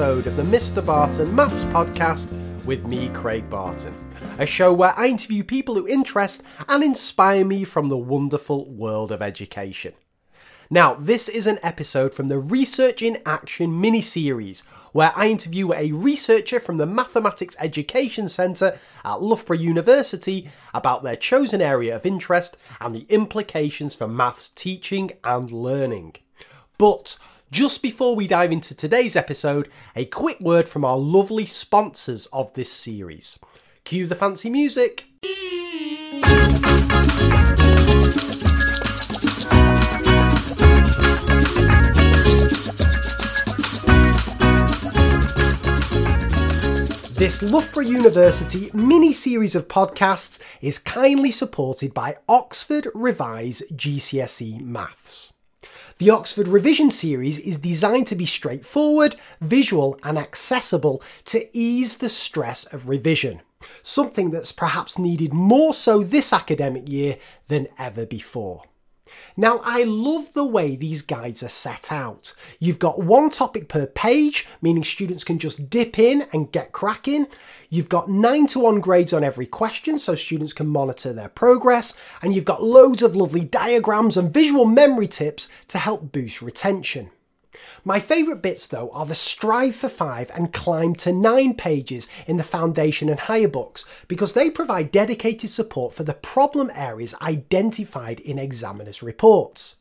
episode of the Mr. Barton Maths Podcast with me, Craig Barton. A show where I interview people who interest and inspire me from the wonderful world of education. Now, this is an episode from the Research in Action mini series, where I interview a researcher from the Mathematics Education Centre at Loughborough University about their chosen area of interest and the implications for maths teaching and learning. But just before we dive into today's episode, a quick word from our lovely sponsors of this series. Cue the fancy music. This Loughborough University mini series of podcasts is kindly supported by Oxford Revise GCSE Maths. The Oxford Revision series is designed to be straightforward, visual, and accessible to ease the stress of revision, something that's perhaps needed more so this academic year than ever before. Now, I love the way these guides are set out. You've got one topic per page, meaning students can just dip in and get cracking. You've got 9 to 1 grades on every question, so students can monitor their progress. And you've got loads of lovely diagrams and visual memory tips to help boost retention. My favourite bits though are the Strive for 5 and Climb to 9 pages in the Foundation and Higher books because they provide dedicated support for the problem areas identified in examiners' reports.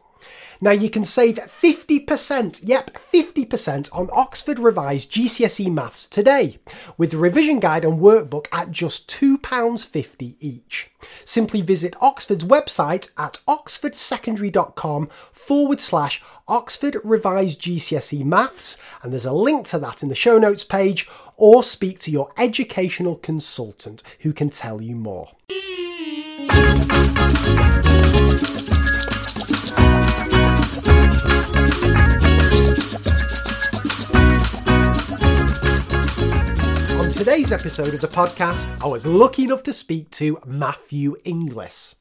Now you can save 50%, yep, 50% on Oxford Revise GCSE Maths today, with the revision guide and workbook at just £2.50 each. Simply visit Oxford's website at oxfordsecondary.com forward slash Oxford Revise GCSE Maths, and there's a link to that in the show notes page, or speak to your educational consultant who can tell you more. Today's episode of the podcast, I was lucky enough to speak to Matthew Inglis.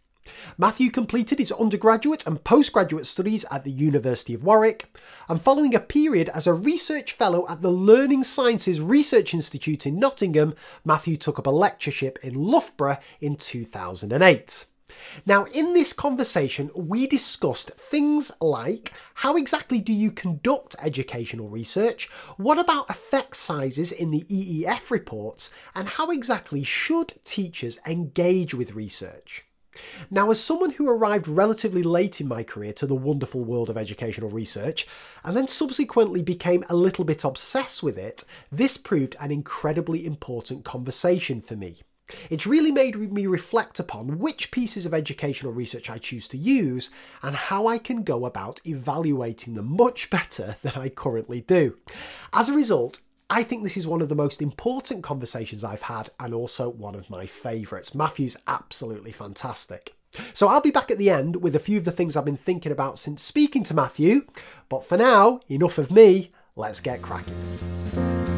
Matthew completed his undergraduate and postgraduate studies at the University of Warwick, and following a period as a research fellow at the Learning Sciences Research Institute in Nottingham, Matthew took up a lectureship in Loughborough in 2008. Now, in this conversation, we discussed things like how exactly do you conduct educational research? What about effect sizes in the EEF reports? And how exactly should teachers engage with research? Now, as someone who arrived relatively late in my career to the wonderful world of educational research, and then subsequently became a little bit obsessed with it, this proved an incredibly important conversation for me. It's really made me reflect upon which pieces of educational research I choose to use and how I can go about evaluating them much better than I currently do. As a result, I think this is one of the most important conversations I've had and also one of my favourites. Matthew's absolutely fantastic. So I'll be back at the end with a few of the things I've been thinking about since speaking to Matthew. But for now, enough of me, let's get cracking.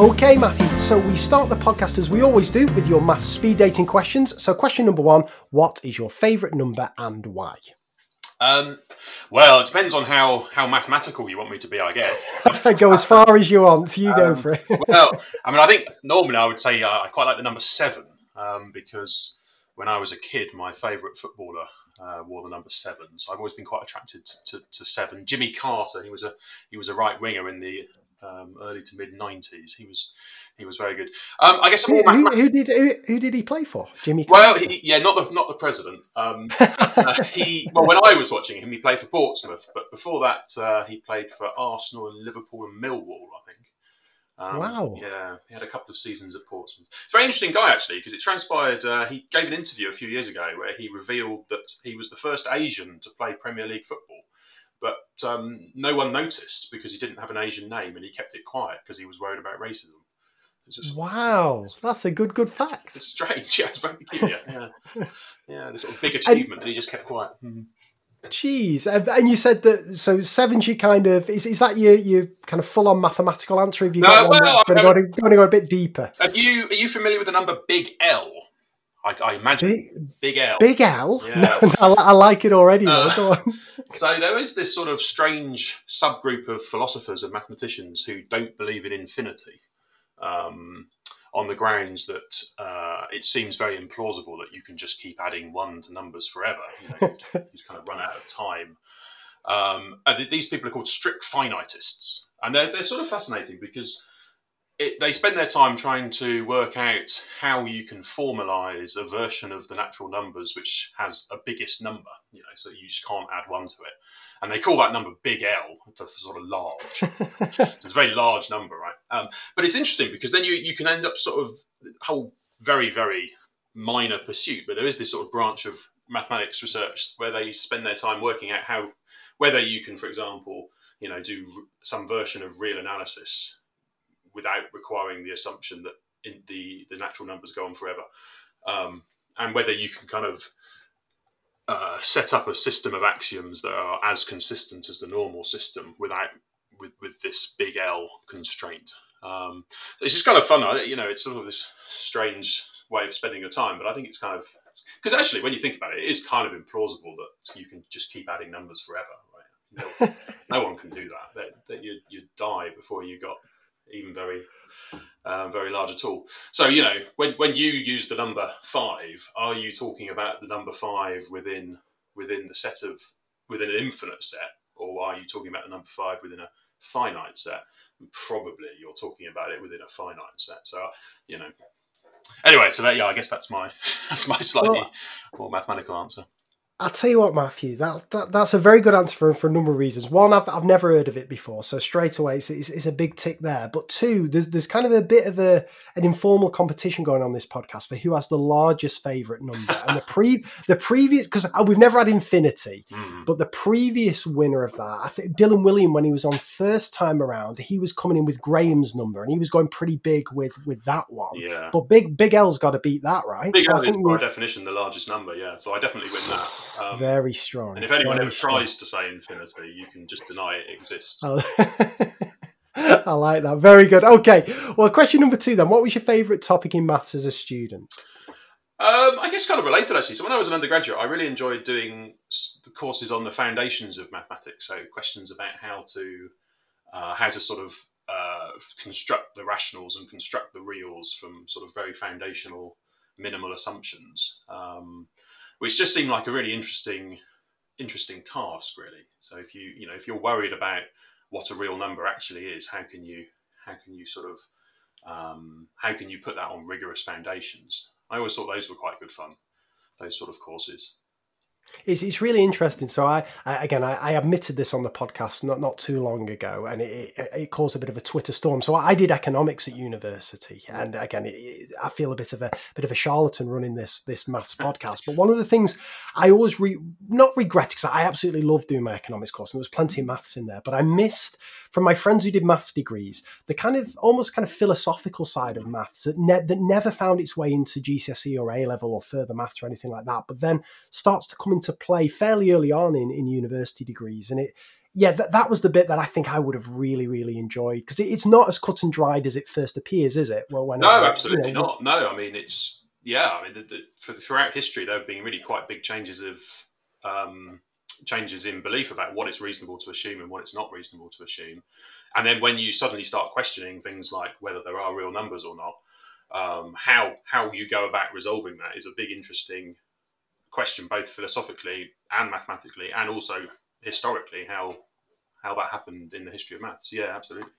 Okay, Matthew, so we start the podcast as we always do with your math speed dating questions. So, question number one What is your favourite number and why? Um, well, it depends on how, how mathematical you want me to be, I guess. go as far as you want. You go Um, for it. well, I mean, I think normally I would say uh, I quite like the number seven um, because when I was a kid, my favourite footballer uh, wore the number seven. So I've always been quite attracted to, to seven. Jimmy Carter, he was a he was a right winger in the um, early to mid '90s. He was he was very good. Um, I guess I'm who, who, who did who, who did he play for? Jimmy. Well, he, yeah, not the not the president. Um, uh, he well, when I was watching him, he played for Portsmouth, but before that, uh, he played for Arsenal and Liverpool and Millwall, I think. Um, Wow. Yeah, he had a couple of seasons at Portsmouth. It's a very interesting guy actually, because it transpired. Uh, he gave an interview a few years ago where he revealed that he was the first Asian to play Premier League football. But um, no one noticed because he didn't have an Asian name and he kept it quiet because he was worried about racism. Just, wow, that's a good good fact. It's strange. Yeah, it's very peculiar. Yeah, yeah. The sort of big achievement and, that he just kept quiet. Mm. Jeez, and you said that so seven's your kind of is, is that your your kind of full on mathematical answer? Have you got no, one well, going, going to go a bit deeper? Are you are you familiar with the number Big L? I, I imagine big, big, L. Big L. Yeah. I, I, like it already. Uh, so there is this sort of strange subgroup of philosophers and mathematicians who don't believe in infinity. Um, on the grounds that uh, it seems very implausible that you can just keep adding one to numbers forever. You know, you kind of run out of time. Um, and these people are called strict finitists, and they're they're sort of fascinating because it, they spend their time trying to work out how you can formalize a version of the natural numbers which has a biggest number, you know, so you just can't add one to it. And they call that number big L for, sort of large. it's a very large number, right? Um, but it's interesting because then you, you can end up sort of whole very, very minor pursuit, but there is this sort of branch of mathematics research where they spend their time working out how whether you can, for example, you know, do some version of real analysis without requiring the assumption that the the natural numbers go on forever, um, and whether you can kind of uh, set up a system of axioms that are as consistent as the normal system without with with this big L constraint. Um, it's just kind of fun, you know. It's sort of this strange way of spending your time, but I think it's kind of because actually, when you think about it, it is kind of implausible that you can just keep adding numbers forever, right? No, no one can do that. That, that you you die before you got even very um, very large at all. So you know, when when you use the number five, are you talking about the number five within within the set of within an infinite set, or are you talking about the number five within a finite set? And probably you're talking about it within a finite set. So you know. Anyway, so that yeah, I guess that's my that's my slightly well, more mathematical answer. I'll tell you what, Matthew, that, that that's a very good answer for, for a number of reasons. One, I've, I've never heard of it before, so straight away it's, it's, it's, a big tick there. But two, there's there's kind of a bit of a an informal competition going on this podcast for who has the largest favourite number. and the pre the previous because we've never had infinity, mm. but the previous winner of that, I think Dylan Wiliam, when he was on first time around, he was coming in with Graham's number, and he was going pretty big with with that one. Yeah. But big Big L's got to beat that, right? Big so L is by definition the largest number, yeah. So I definitely win that. Um, Very strong. And if anyone Very ever strong. tries to say infinity, you can just deny it exists. Oh. I like that. Very good. Okay. Well, question number two then. What was your favourite topic in maths as a student? Um, I guess kind of related actually. So when I was an undergraduate, I really enjoyed doing the courses on the foundations of mathematics. So questions about how to uh, how to sort of uh, construct the rationals and construct the reals from sort of very foundational minimal assumptions. Um, which just seemed like a really interesting interesting task really. So if you you know if you're worried about what a real number actually is how can you how can you sort of um, how can you put that on rigorous foundations? I always thought those were quite good fun those sort of courses it's, it's really interesting. So I, I again I, I, admitted this on the podcast not not too long ago, and it, it, it, caused a bit of a Twitter storm. So I did economics at university, and again it, I feel a bit of a bit of a charlatan running this this maths podcast. But one of the things I always re, not regret because I absolutely love doing my economics course, and there was plenty of maths in there, but I missed from my friends who did maths degrees the kind of almost kind of philosophical side of maths that ne- that never found its way into GCSE or A level or further maths or anything like that, but then starts to come into play fairly early on in, in university degrees. And it, yeah, that, that was the bit that I think I would have really, really enjoyed because it, it's not as cut and dried as it first appears, is it? Well, when no, absolutely you know, not. No, I mean it's yeah. I mean, the, the, for, throughout history, there have been really quite big changes of um, changes in belief about what it's reasonable to assume and what it's not reasonable to assume. And then when you suddenly start questioning things like whether there are real numbers or not, um, how how you go about resolving that is a big, interesting question both philosophically and mathematically, and also historically how how that happened in the history of maths. Yeah, absolutely.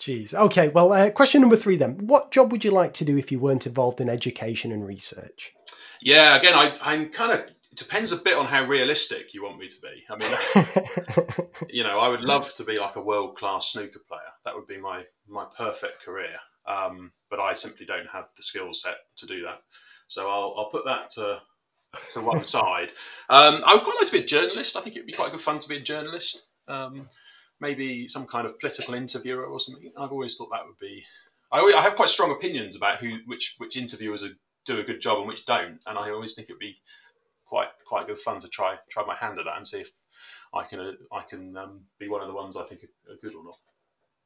Jeez. Okay. Well, uh, question number three then. What job would you like to do if you weren't involved in education and research? Yeah. Again, I, I'm kind of it depends a bit on how realistic you want me to be. I mean, you know, I would love to be like a world class snooker player. That would be my my perfect career. Um, but I simply don't have the skill set to do that. So I'll, I'll put that to to one side. Um, I would quite like to be a journalist. I think it'd be quite good fun to be a journalist. Um, maybe some kind of political interviewer or something. I've always thought that would be I, always, I have quite strong opinions about who which which interviewers are, do a good job and which don't, and I always think it'd be quite quite good fun to try try my hand at that and see if I can uh, I can um, be one of the ones I think are, good or not.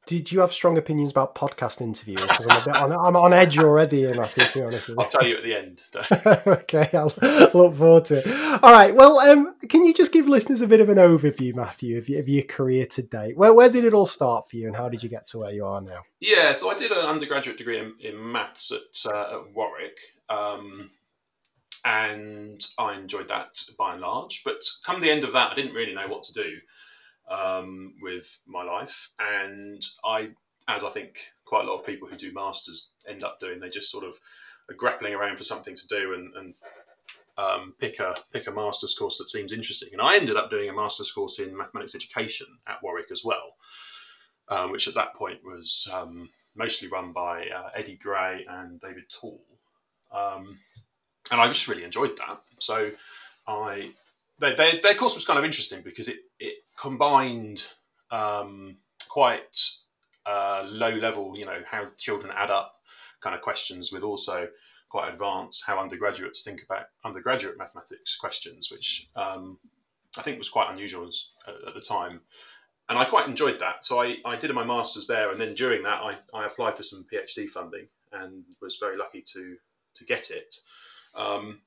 Did you have strong opinions about podcast interviews? Because I'm a bit on, I'm on edge already, Matthew. To be honest, I'll tell you at the end. okay, I'll look forward to it. All right. Well, um, can you just give listeners a bit of an overview, Matthew, of your, of your career to date? Where where did it all start for you, and how did you get to where you are now? Yeah, so I did an undergraduate degree in, in maths at, uh, at Warwick. Um, and I enjoyed that by and large. But come the end of that, I didn't really know what to do um, with my life, and I, as I think quite a lot of people who do masters end up doing, they just sort of are grappling around for something to do and, and um, pick a pick a master's course that seems interesting. And I ended up doing a master's course in mathematics education at Warwick as well, um, which at that point was um, mostly run by uh, Eddie Gray and David Tall. Um, and I just really enjoyed that. So I they, they, their course was kind of interesting because it it combined um, quite uh, low level, you know, how children add up kind of questions with also quite advanced how undergraduates think about undergraduate mathematics questions, which um, I think was quite unusual at, at the time. And I quite enjoyed that. So I, I did my master's there. And then during that, I, I applied for some PhD funding and was very lucky to, to get it. Um,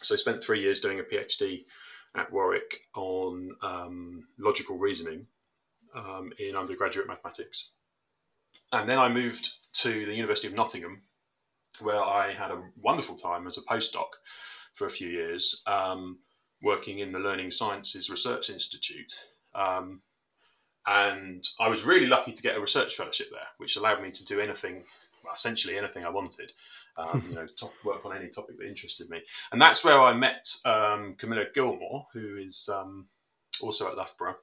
so I spent three years doing a PhD at Warwick on um, logical reasoning um, in undergraduate mathematics. And then I moved to the University of Nottingham, where I had a wonderful time as a postdoc for a few years, um, working in the Learning Sciences Research Institute. Um, and I was really lucky to get a research fellowship there, which allowed me to do anything, well, essentially anything I wanted um, you know, top, work on any topic that interested me. And that's where I met um, Camilla Gilmore, who is um, also at Loughborough.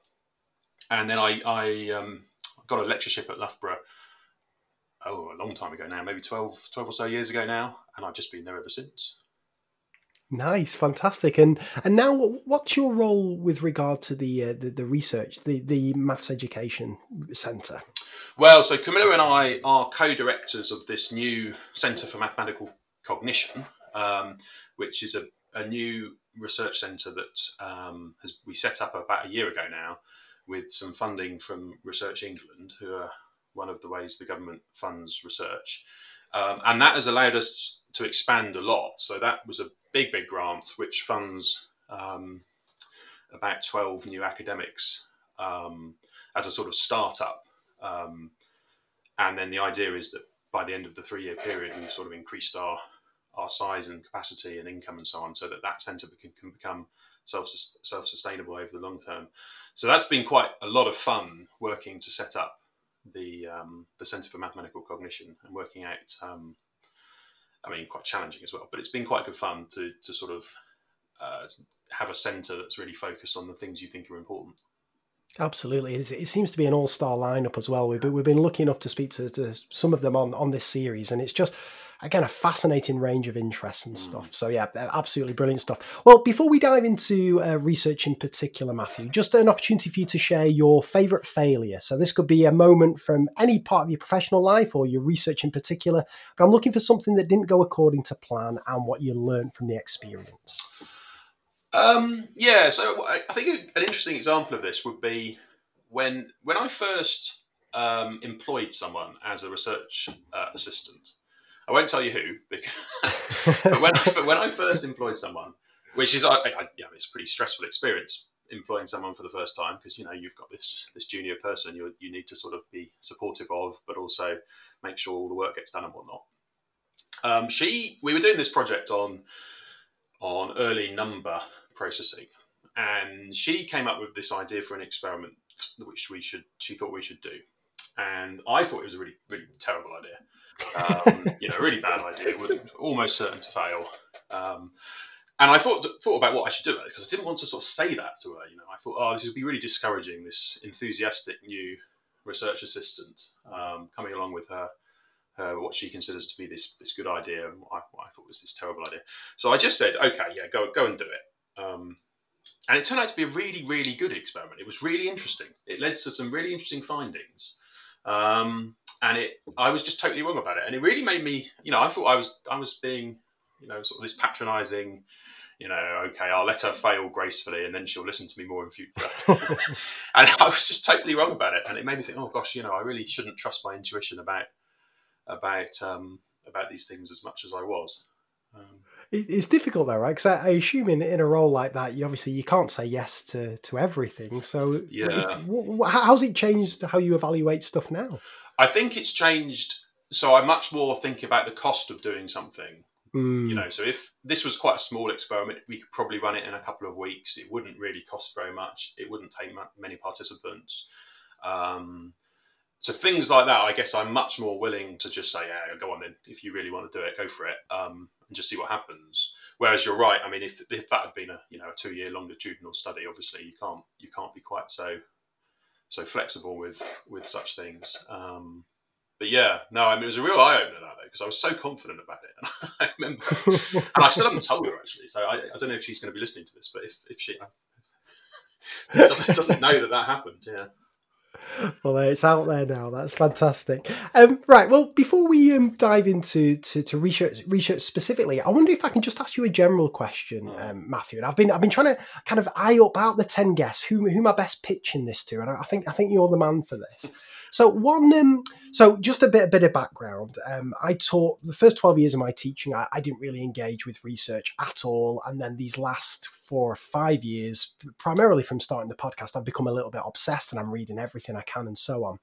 And then I, I um, got a lectureship at Loughborough, oh, a long time ago now, maybe 12, 12 or so years ago now. And I've just been there ever since. Nice, fantastic, and and now what's your role with regard to the uh, the, the, research, the the maths education centre? Well, so Camilla and I are co-directors of this new Centre for Mathematical Cognition, um, which is a, a new research centre that um, has, we set up about a year ago now, with some funding from Research England, who are one of the ways the government funds research, um, and that has allowed us to expand a lot. So that was a big, big grant which funds um, about 12 new academics um, as a sort of startup. Um, and then the idea is that by the end of the three year period, we've sort of increased our, our size and capacity and income and so on so that that centre can, can become self self sustainable over the long term. So that's been quite a lot of fun working to set up the um, the Centre for Mathematical Cognition and working out um, I mean, quite challenging as well. But it's been quite good fun to to sort of uh, have a centre that's really focused on the things you think are important. Absolutely, it seems to be an all-star lineup as well. We've been, we've been lucky enough to speak to, to some of them on on this series, and it's just again a fascinating range of interests and stuff. So yeah, absolutely brilliant stuff. Well, before we dive into uh, research in particular, Matthew, just an opportunity for you to share your favourite failure. So this could be a moment from any part of your professional life or your research in particular. But I'm looking for something that didn't go according to plan and what you learned from the experience. Um, yeah, so I think an interesting example of this would be when when I first um, employed someone as a research uh, assistant. I won't tell you who, because, but when I, when I first employed someone, which is I, I, yeah, it's a pretty stressful experience employing someone for the first time because you know you've got this this junior person you you need to sort of be supportive of, but also make sure all the work gets done and whatnot. Um, she we were doing this project on on early number processing, and she came up with this idea for an experiment which we should she thought we should do, and I thought it was a really really terrible idea. Um, you know, really bad idea, almost certain to fail. Um, and I thought thought about what I should do because I didn't want to sort of say that to her. You know, I thought, oh, this would be really discouraging. This enthusiastic new research assistant um, coming along with her, her what she considers to be this this good idea, and what I, what I, thought was this terrible idea. So I just said, okay, yeah, go go and do it. Um, and it turned out to be a really really good experiment. It was really interesting. It led to some really interesting findings. Um, and it I was just totally wrong about it, and it really made me, you know, I thought I was I was being, you know, sort of this patronising, you know, okay, I'll let her fail gracefully, and then she'll listen to me more in future. and I was just totally wrong about it, and it made me think, oh gosh, you know, I really shouldn't trust my intuition about about um, about these things as much as I was. Um, it's difficult though, right? Because I, I, assume in, in a role like that, you obviously you can't say yes to to everything. So yeah, if, how's it changed how you evaluate stuff now? I think it's changed. So I much more think about the cost of doing something. Mm. You know, so if this was quite a small experiment, we could probably run it in a couple of weeks. It wouldn't really cost very much. It wouldn't take many participants. Um, so things like that, I guess I'm much more willing to just say, yeah, go on then. If you really want to do it, go for it, um, and just see what happens. Whereas you're right. I mean, if, if that had been a you know a two year longitudinal study, obviously you can't you can't be quite so so flexible with with such things. Um, but yeah, no, I mean it was a real eye opener that because I was so confident about it, and I remember, and I still haven't told her actually. So I, I don't know if she's going to be listening to this, but if if she doesn't, doesn't know that that happened, yeah well, it's out there now. That's fantastic. Um, right. Well, before we um, dive into to, to, research research specifically, I wonder if I can just ask you a general question, mm. um, Matthew. And I've been I've been trying to kind of eye up out the ten guests who who am I best pitching this to, and I think I think you're the man for this. So one, um, so just a bit, a bit of background. Um, I taught the first twelve years of my teaching. I, I, didn't really engage with research at all, and then these last four or five years, primarily from starting the podcast, I've become a little bit obsessed, and I'm reading everything I can and so on.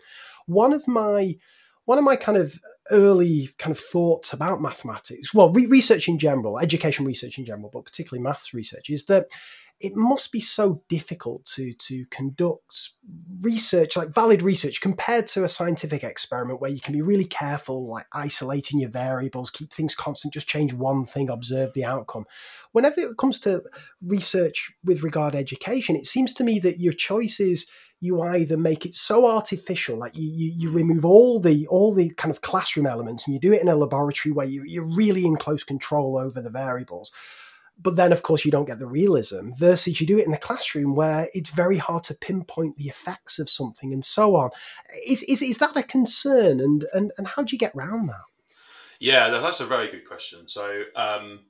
One of my one of my kind of early kind of thoughts about mathematics, well, re- research in general, education research in general, but particularly maths research, is that it must be so difficult to to conduct research like valid research compared to a scientific experiment where you can be really careful like isolating your variables keep things constant just change one thing observe the outcome. Whenever it comes to research with regard to education it seems to me that your choice is you either make it so artificial like you, you, you remove all the all the kind of classroom elements and you do it in a laboratory where you, you're really in close control over the variables but then of course you don't get the realism versus you do it in the classroom where it's very hard to pinpoint the effects of something and so on is is, is that a concern and, and and how do you get around that yeah that's a very good question so um,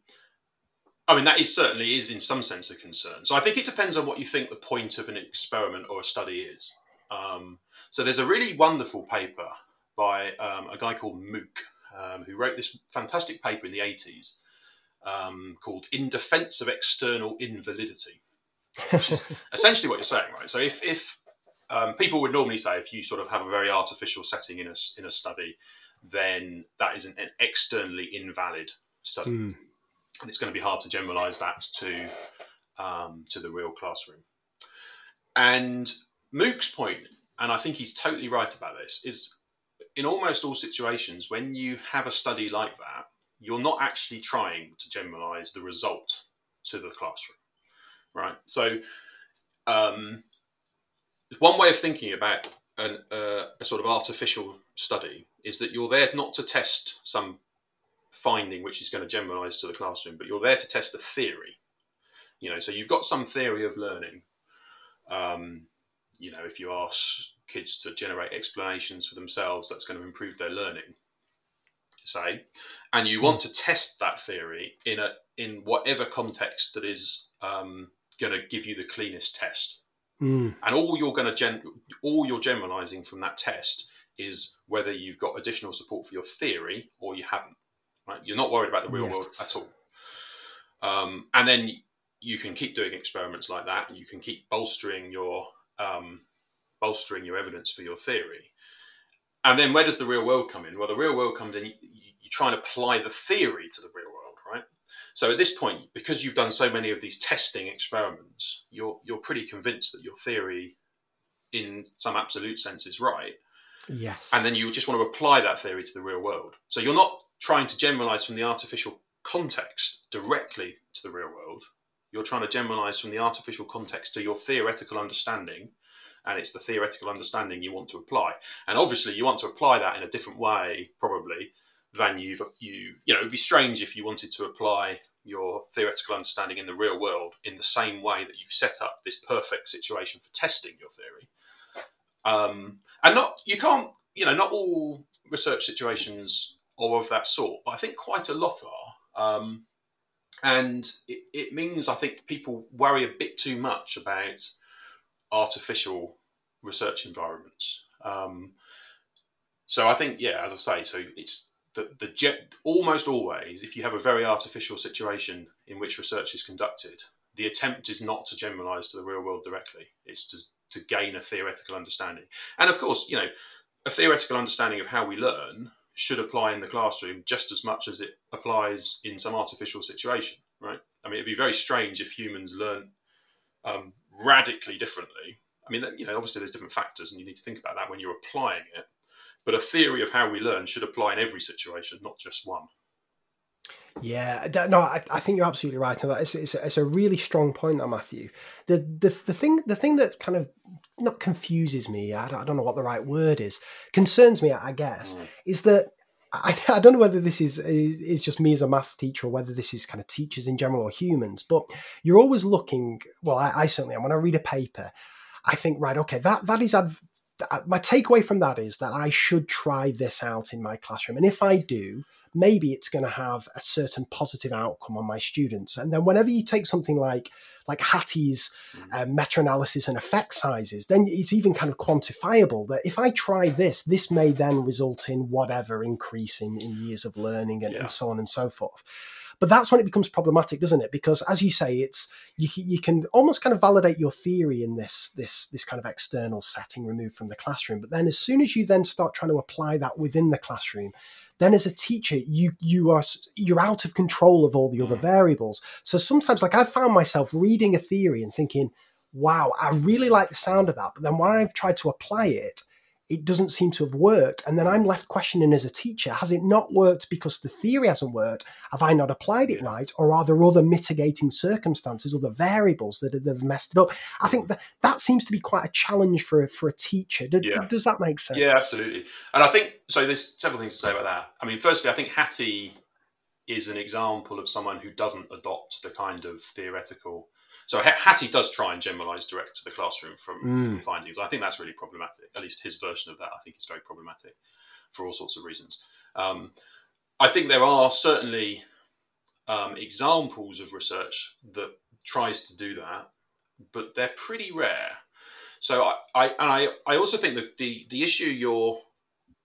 I mean, that is certainly is in some sense a concern. So I think it depends on what you think the point of an experiment or a study is. Um, so there's a really wonderful paper by um, a guy called Mook, um, who wrote this fantastic paper in the 80s um, called In Defense of External Invalidity, which is essentially what you're saying, right? So if, if um, people would normally say if you sort of have a very artificial setting in a, in a study, then that is an, an externally invalid study. Mm. And it's going to be hard to generalize that to, um, to the real classroom. And Mook's point, and I think he's totally right about this, is in almost all situations, when you have a study like that, you're not actually trying to generalize the result to the classroom, right? So, um, one way of thinking about an, uh, a sort of artificial study is that you're there not to test some finding which is going to generalize to the classroom, but you're there to test a theory. You know, so you've got some theory of learning. Um, you know, if you ask kids to generate explanations for themselves, that's going to improve their learning say, and you want hmm. to test that theory in a in whatever context that is um, going to give you the cleanest test. Mm. And all you're going to gen- all you're generalizing from that test is whether you've got additional support for your theory or you haven't. Right? You're not worried about the real yes. world at all. Um, and then you can keep doing experiments like that. You can keep bolstering your um, bolstering your evidence for your theory. And then where does the real world come in? Well, the real world comes in, you, try and apply the theory to the real world, right? So at this point, because you've done so many of these testing experiments, you're you're pretty convinced that your theory, in some absolute sense, is right. Yes. And then you just want to apply that theory to the real world. So you're not trying to generalize from the artificial context directly to the real world. You're trying to generalize from the artificial context to your theoretical understanding and it's the theoretical understanding you want to apply. And obviously, you want to apply that in a different way, probably, than you've you you know. It'd be strange if you wanted to apply your theoretical understanding in the real world in the same way that you've set up this perfect situation for testing your theory. Um, and not you can't you know not all research situations are of that sort, but I think quite a lot are. Um, and it, it means I think people worry a bit too much about artificial research environments. Um, so I think, yeah, as I say, so it's the, the jet, almost always, if you have a very artificial situation in which research is conducted, the attempt is not to generalize to the real world directly. It's to, to gain a theoretical understanding. And of course, you know, a theoretical understanding of how we learn should apply in the classroom just as much as it applies in some artificial situation, right? I mean, it'd be very strange if humans learn um, radically differently. I mean, you know, obviously there's different factors, and you need to think about that when you're applying it. But a theory of how we learn should apply in every situation, not just one. Yeah, no, I, I think you're absolutely right on that. It's, it's, it's a really strong point, that Matthew. The, the the thing the thing that kind of not confuses me. I don't, I don't know what the right word is. Concerns me, I guess, mm. is that I, I, don't know whether this is, is, is just me as a maths teacher or whether this is kind of teachers in general or humans. But you're always looking. Well, I, I certainly am. When I read a paper, I think, right, okay, that that is adv- my takeaway from that is that I should try this out in my classroom, and if I do, maybe it's going to have a certain positive outcome on my students. And then whenever you take something like like Hattie's mm. uh, meta-analysis and effect sizes, then it's even kind of quantifiable that if I try this, this may then result in whatever increase in, in years of learning and, yeah. and so on and so forth. But that's when it becomes problematic, doesn't it? Because as you say, it's you, you can almost kind of validate your theory in this this this kind of external setting removed from the classroom. But then as soon as you then start trying to apply that within the classroom, then as a teacher you you are you're out of control of all the other mm. variables so sometimes like i found myself reading a theory and thinking wow i really like the sound of that but then when i've tried to apply it it doesn't seem to have worked. And then I'm left questioning as a teacher has it not worked because the theory hasn't worked? Have I not applied it right? Or are there other mitigating circumstances, other variables that have messed it up? I think that that seems to be quite a challenge for, a, for a teacher. Do, yeah. Does that make sense? Yeah, absolutely. And I think so. There's several things to say about that. I mean, firstly, I think Hattie is an example of someone who doesn't adopt the kind of theoretical so Hattie does try and generalize direct to the classroom from, mm. findings. I think that's really problematic. At least his version of that, I think, is very problematic for all sorts of reasons. Um, I think there are certainly um, examples of research that tries to do that, but they're pretty rare. So I, I and I, I also think that the the issue you're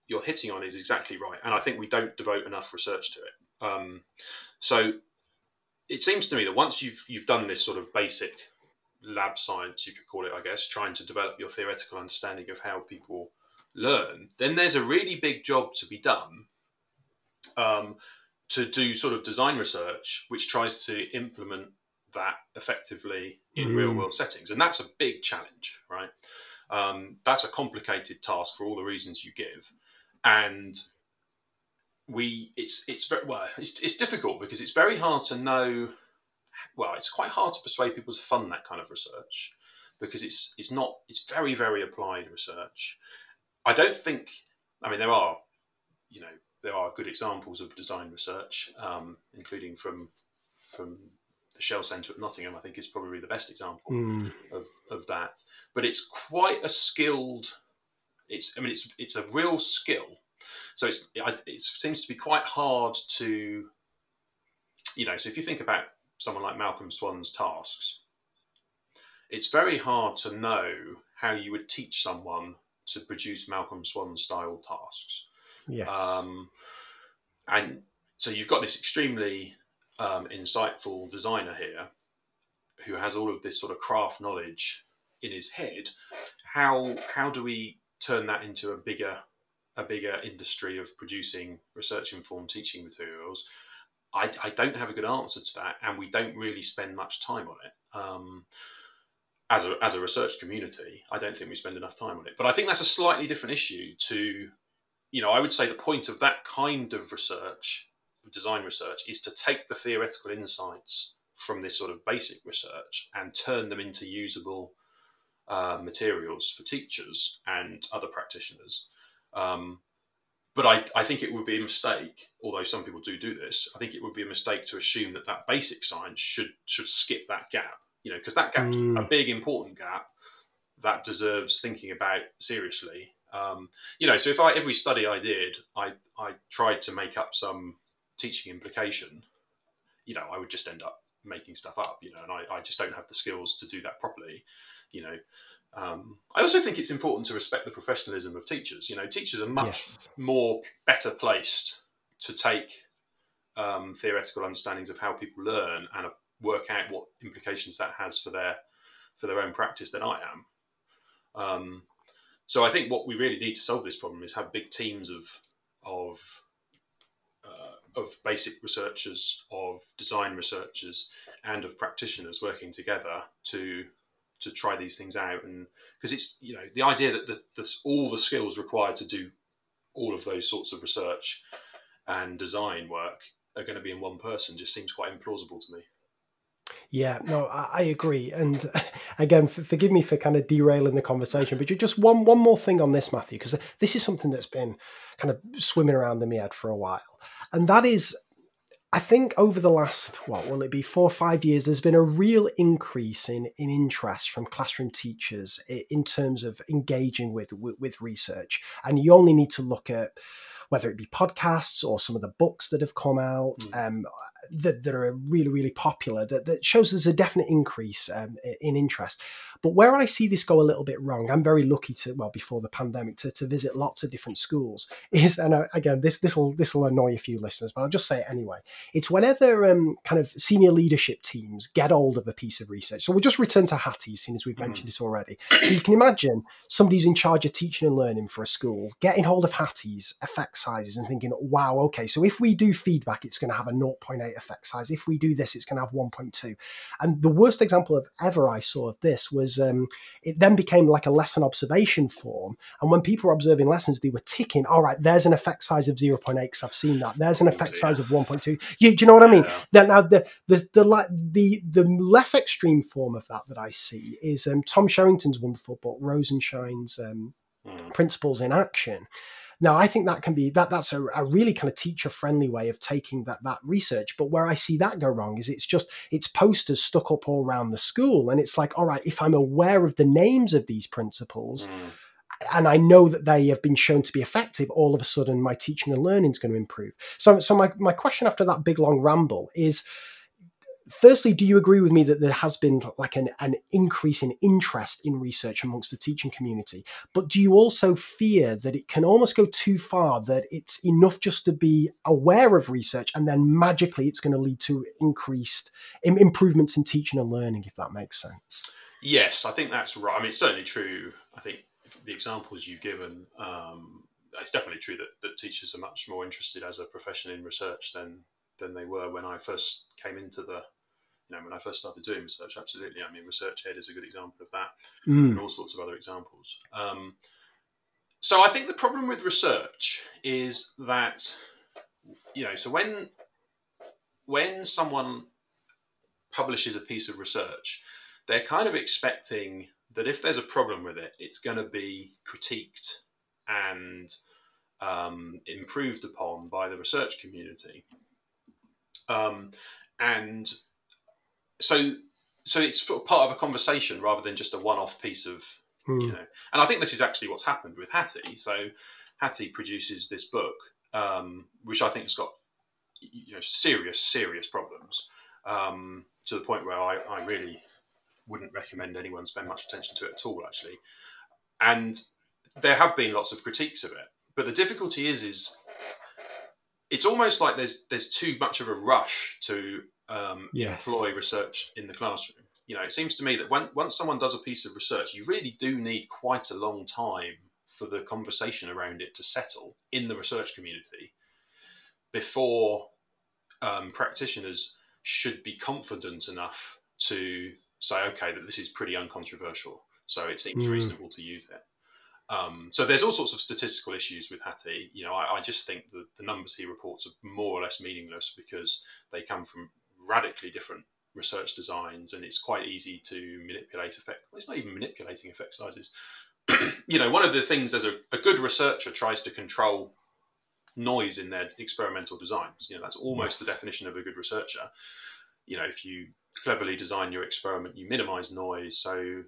you're hitting on is exactly right, and I think we don't devote enough research to it. Um, so it seems to me that once you've you've done this sort of basic lab science, you could call it, I guess, trying to develop your theoretical understanding of how people learn, then there's a really big job to be done um, to do sort of design research, which tries to implement that effectively in mm. real world settings, and that's a big challenge, right? Um, that's a complicated task for all the reasons you give, and we it's it's very well it's, it's difficult because it's very hard to know well it's quite hard to persuade people to fund that kind of research because it's it's not it's very very applied research i don't think i mean there are you know there are good examples of design research um, including from from the shell centre at nottingham i think is probably the best example mm. of, of that but it's quite a skilled it's i mean it's it's a real skill so it's it seems to be quite hard to, you know, so if you think about someone like Malcolm Swan's tasks, it's very hard to know how you would teach someone to produce Malcolm Swan style tasks. Yes. Um, and so you've got this extremely um, insightful designer here who has all of this sort of craft knowledge in his head. How how do we turn that into a bigger a bigger industry of producing research informed teaching materials? I, I, don't have a good answer to that, and we don't really spend much time on it. Um, as a, as a research community, I don't think we spend enough time on it. But I think that's a slightly different issue to, you know, I would say the point of that kind of research, design research, is to take the theoretical insights from this sort of basic research and turn them into usable uh, materials for teachers and other practitioners. Um, but I, I think it would be a mistake, although some people do do this. I think it would be a mistake to assume that that basic science should should skip that gap. You know, because that gap's mm. a big important gap that deserves thinking about seriously. Um, you know, so if I every study I did, I I tried to make up some teaching implication. You know, I would just end up making stuff up. You know, and I, I just don't have the skills to do that properly. You know, um, I also think it's important to respect the professionalism of teachers. You know, teachers are much yes. more better placed to take um, theoretical understandings of how people learn and work out what implications that has for their for their own practice than I am. Um, so I think what we really need to solve this problem is have big teams of of uh, of basic researchers, of design researchers, and of practitioners working together to to try these things out. And because it's you know the idea that the, the, all the skills required to do all of those sorts of research and design work are going to be in one person just seems quite implausible to me. Yeah, no, I, I agree. And again, for, forgive me for kind of derailing the conversation, but you just one one more thing on this, Matthew, because this is something that's been kind of swimming around in my head for a while, and that is, I think over the last what will it be four or five years, there's been a real increase in in interest from classroom teachers in terms of engaging with with, with research, and you only need to look at whether it be podcasts or some of the books that have come out mm. um, that, that, are really, really popular, that, that shows there's a definite increase um, in interest. But where I see this go a little bit wrong, I'm very lucky to, well, before the pandemic, to, to visit lots of different schools. Is and I, again, this this will this will annoy a few listeners, but I'll just say it anyway. It's whenever um, kind of senior leadership teams get hold of a piece of research. So we'll just return to Hattie, seeing as we've mm. mentioned it already. So you can imagine somebody's in charge of teaching and learning for a school getting hold of Hattie's effect sizes and thinking, wow, okay, so if we do feedback, it's going to have a 0.8 effect size. If we do this, it's going to have 1.2. And the worst example of ever I saw of this was um, it then became like a lesson observation form. And when people were observing lessons, they were ticking, all right, there's an effect size of 0.8 because I've seen that. There's an effect size of 1.2. You, do you know what I mean? Yeah. Now, the, the, the, the, the less extreme form of that that I see is um, Tom Sherrington's wonderful book, Rosenshine's um, mm. Principles in Action. Now, I think that can be that that's a, a really kind of teacher friendly way of taking that that research. But where I see that go wrong is it's just it's posters stuck up all around the school, and it's like, all right, if I'm aware of the names of these principles. Mm and I know that they have been shown to be effective, all of a sudden my teaching and learning is going to improve. So, so my, my question after that big long ramble is firstly, do you agree with me that there has been like an, an increase in interest in research amongst the teaching community? But do you also fear that it can almost go too far, that it's enough just to be aware of research and then magically it's going to lead to increased improvements in teaching and learning, if that makes sense? Yes, I think that's right. I mean, it's certainly true. I think the examples you've given, um, it's definitely true that, that teachers are much more interested as a profession in research than than they were when I first came into the you know when I first started doing research. Absolutely, I mean, ResearchEd is a good example of that, mm. and all sorts of other examples. Um, so I think the problem with research is that you know, so when when someone publishes a piece of research, they're kind of expecting that if there's a problem with it, it's going to be critiqued and um, improved upon by the research community. Um, and so so it's part of a conversation rather than just a one-off piece of hmm. you know. And I think this is actually what's happened with Hattie. So Hattie produces this book, um, which I think has got you know serious serious problems um, to the point where I, I really wouldn't recommend anyone spend much attention to it at all, actually. And there have been lots of critiques of it, but the difficulty is is it's almost like there's there's too much of a rush to um, yes. employ research in the classroom. You know, it seems to me that when once someone does a piece of research, you really do need quite a long time for the conversation around it to settle in the research community before um, practitioners should be confident enough to say, okay, that this is pretty uncontroversial, so it seems mm. reasonable to use it. Um, so there's all sorts of statistical issues with Hattie. You know, I, I just think that the numbers he reports are more or less meaningless because they come from radically different research designs, and it's quite easy to manipulate effect. Well, it's not even manipulating effect sizes. you know, one of the things as a, a good researcher tries to control noise in their experimental designs. You know, that's almost yes. the definition of a good researcher. You know, if you cleverly design your experiment, you minimize noise so you,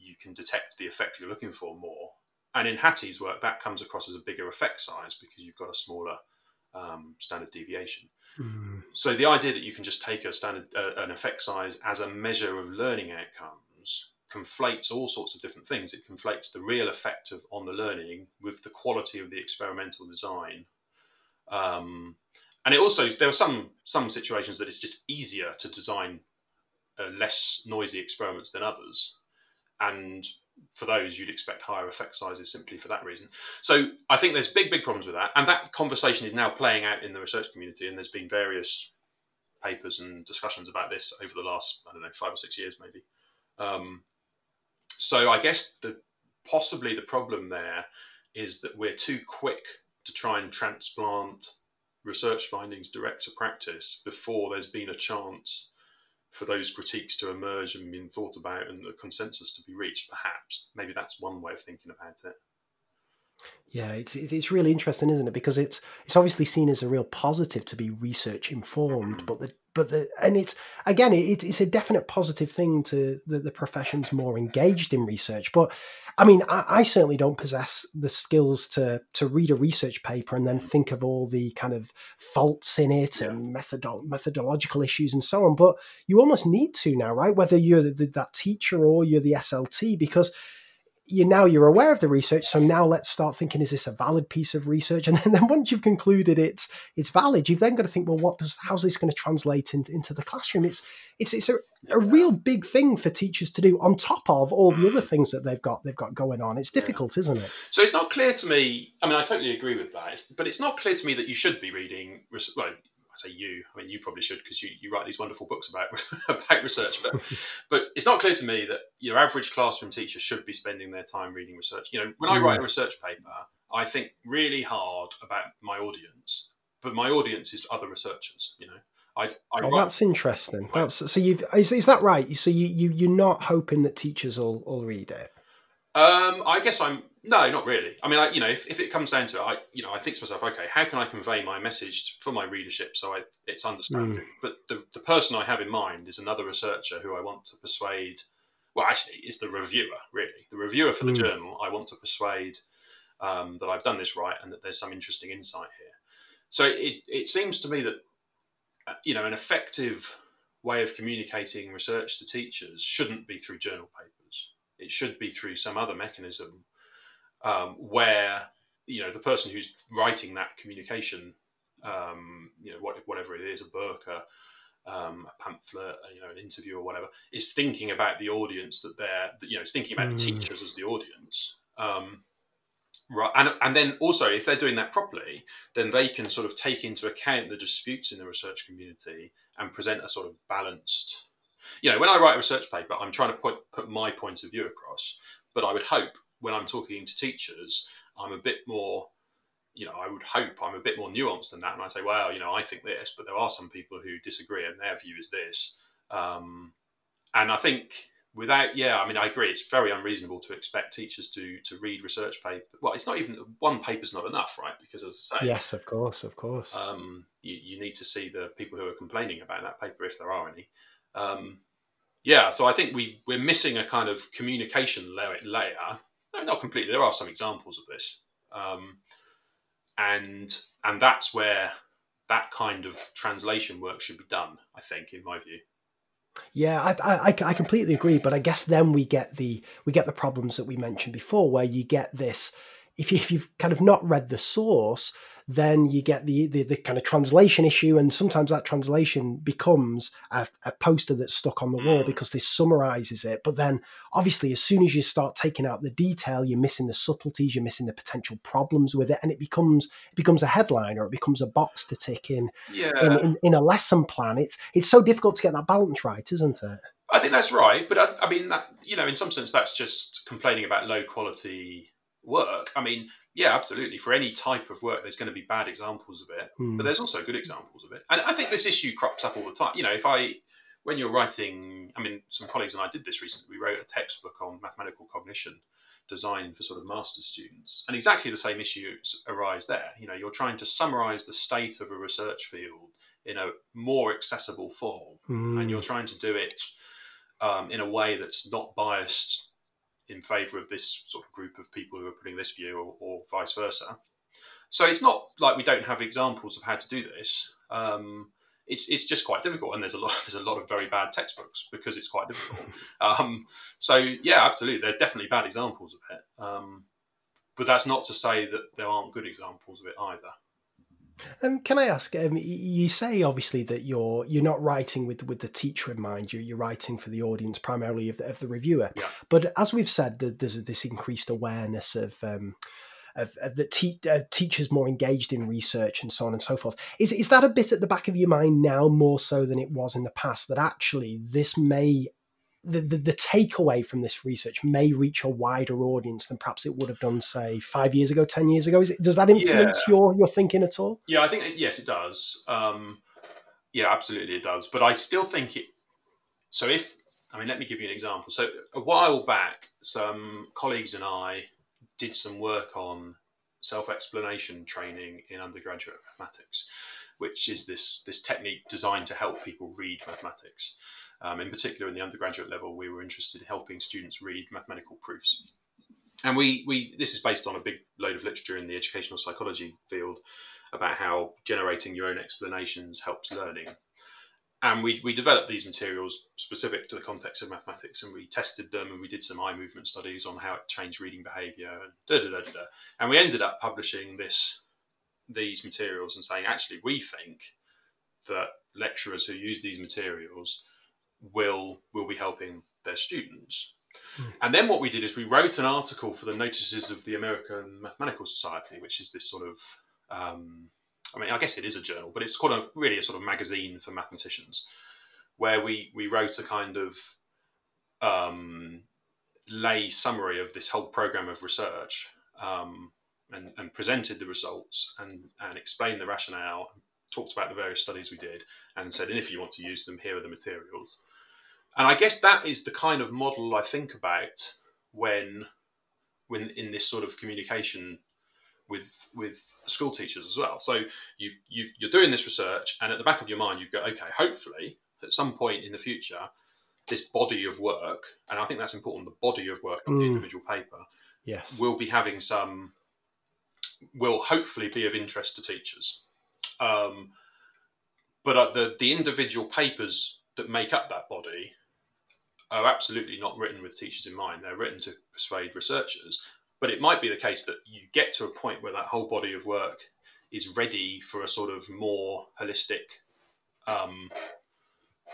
you can detect the effect you're looking for more and in Hattie's work, that comes across as a bigger effect size because you've got a smaller um, standard deviation. Mm. So the idea that you can just take a standard uh, an effect size as a measure of learning outcomes conflates all sorts of different things. It conflates the real effect of on the learning with the quality of the experimental design. Um, and it also there are some some situations that it's just easier to design uh, less noisy experiments than others, and for those you'd expect higher effect sizes simply for that reason. So I think there's big big problems with that, and that conversation is now playing out in the research community, and there's been various papers and discussions about this over the last I don't know five or six years maybe. Um, so I guess the possibly the problem there is that we're too quick to try and transplant research findings direct to practice before there's been a chance for those critiques to emerge and been thought about and a consensus to be reached perhaps. Maybe that's one way of thinking about it yeah, it's it's really interesting, isn't it? Because it's it's obviously seen as a real positive to be research informed, mm. but the but the and it's again it, it's a definite positive thing to the, the profession's more engaged in research. But I mean, I, I, certainly don't possess the skills to to read a research paper and then think of all the kind of faults in it and methodo- methodological issues and so on. But you almost need to now, right? Whether you're the, that teacher or you're the SLT, because you now you're aware of the research so now let's start thinking is this a valid piece of research? And then, then once you've concluded it's it's valid you've then got to think well what does how's this going to translate into, into the classroom? It's it's it's a, a real big thing for teachers to do on top of all the other mm. things that they've got they've got going on. It's difficult yeah. isn't it? So it's not clear to me i mean i totally agree with that but it's not clear to me that you should be reading well I say you. I mean, you probably should because you, you write these wonderful books about about research. But but it's not clear to me that your average classroom teacher should be spending their time reading research. You know, when I write a mm. research paper, I think really hard about my audience, but my audience is other researchers. You know, I, I oh, that's interesting. That's so you've is, is that right? So you you you're not hoping that teachers will will read it. Um, I guess I'm no, not really. I mean, I, you know, if, if it comes down to it, I, you know, I think to myself, okay, how can I convey my message for my readership so I, it's understandable? Mm. But the, the person I have in mind is another researcher who I want to persuade. Well, actually, is the reviewer really the reviewer for the mm. journal. I want to persuade um, that I've done this right and that there's some interesting insight here. So it it seems to me that uh, you know an effective way of communicating research to teachers shouldn't be through journal papers. It should be through some other mechanism um, where you know the person who's writing that communication, um, you know what, whatever it is, a book, a, um, a, pamphlet, you know, an interview or whatever, is thinking about the audience that they're, you know, is thinking about mm. the teachers as the audience. Um, right, and and then also if they're doing that properly, then they can sort of take into account the disputes in the research community and present a sort of balanced. You know, when I write a research paper, I'm trying to put put my point of view across, but I would hope when I'm talking to teachers, I'm a bit more, you know, I would hope I'm a bit more nuanced than that. And I say, well, you know, I think this, but there are some people who disagree and their view is this. Um, and I think without, yeah, I mean, I agree. It's very unreasonable to expect teachers to to read research paper. Well, it's not even one paper's not enough, right? Because as I say, yes, of course, of course, um, you, you need to see the people who are complaining about that paper if there are any. Um, yeah, so I think we we're missing a kind of communication layer, no, not completely. There are some examples of this, um, and and that's where that kind of translation work should be done. I think, in my view. Yeah, I, I, I completely agree. But I guess then we get the we get the problems that we mentioned before, where you get this if, if you've kind of not read the source, then you get the, the, the kind of translation issue, and sometimes that translation becomes a, a poster that's stuck on the wall mm. because this summarizes it. But then, obviously, as soon as you start taking out the detail, you're missing the subtleties, you're missing the potential problems with it, and it becomes it becomes a headline or it becomes a box to tick in, yeah. in, in, in a lesson plan. It's it's so difficult to get that balance right, isn't it? I think that's right, but I, I mean that you know, in some sense, that's just complaining about low quality work. I mean, yeah, absolutely. For any type of work, there's going to be bad examples of it, mm. but there's also good examples of it. And I think this issue crops up all the time. You know, if I, when you're writing, I mean, some colleagues and I did this recently. We wrote a textbook on mathematical cognition designed for sort of master's students, and exactly the same issues arise there. You know, you're trying to summarize the state of a research field in a more accessible form, mm. and you're trying to do it um, in a way that's not biased in favour of this sort of group of people who are putting this view, or, or vice versa. So it's not like we don't have examples of how to do this. Um, it's it's just quite difficult, and there's a lot there's a lot of very bad textbooks because it's quite difficult. um, so yeah, absolutely, there's definitely bad examples of it, um, but that's not to say that there aren't good examples of it either. Um, can I ask? Um, you say obviously that you're you're not writing with with the teacher in mind. You're, you're writing for the audience primarily of the, of the reviewer. Yeah. But as we've said, there's this increased awareness of. Um, of, of the te- uh, teachers more engaged in research and so on and so forth. Is is that a bit at the back of your mind now more so than it was in the past? That actually this may the, the, the, takeaway from this research may reach a wider audience than perhaps it would have done, say, five years ago, ten years ago. It, does that influence yeah. your your thinking at all? Yeah, I think yes, it does. Um, yeah, absolutely, it does. But I still think it. So if I mean, let me give you an example. So a while back, some colleagues and I did some work on self-explanation training in undergraduate mathematics, which is this this technique designed to help people read mathematics. Um, in particular, in the undergraduate level, we were interested in helping students read mathematical proofs. And we, we this is based on a big load of literature in the educational psychology field about how generating your own explanations helps learning. And we, we developed these materials specific to the context of mathematics and we tested them and we did some eye movement studies on how it changed reading behavior and da da da da. And we ended up publishing this these materials and saying, actually, we think that lecturers who use these materials will will be helping their students. Mm. And then what we did is we wrote an article for the notices of the American Mathematical Society, which is this sort of um, I mean, I guess it is a journal, but it's quite a really a sort of magazine for mathematicians, where we we wrote a kind of um, lay summary of this whole program of research um, and, and presented the results and and explained the rationale, talked about the various studies we did, and said, and if you want to use them, here are the materials. And I guess that is the kind of model I think about when, when in this sort of communication with with school teachers as well. So you you you're doing this research, and at the back of your mind, you've got okay, hopefully at some point in the future, this body of work, and I think that's important, the body of work, not mm. the individual paper, yes, will be having some, will hopefully be of interest to teachers. Um, but uh, the the individual papers that make up that body are absolutely not written with teachers in mind. They're written to persuade researchers. But it might be the case that you get to a point where that whole body of work is ready for a sort of more holistic, um,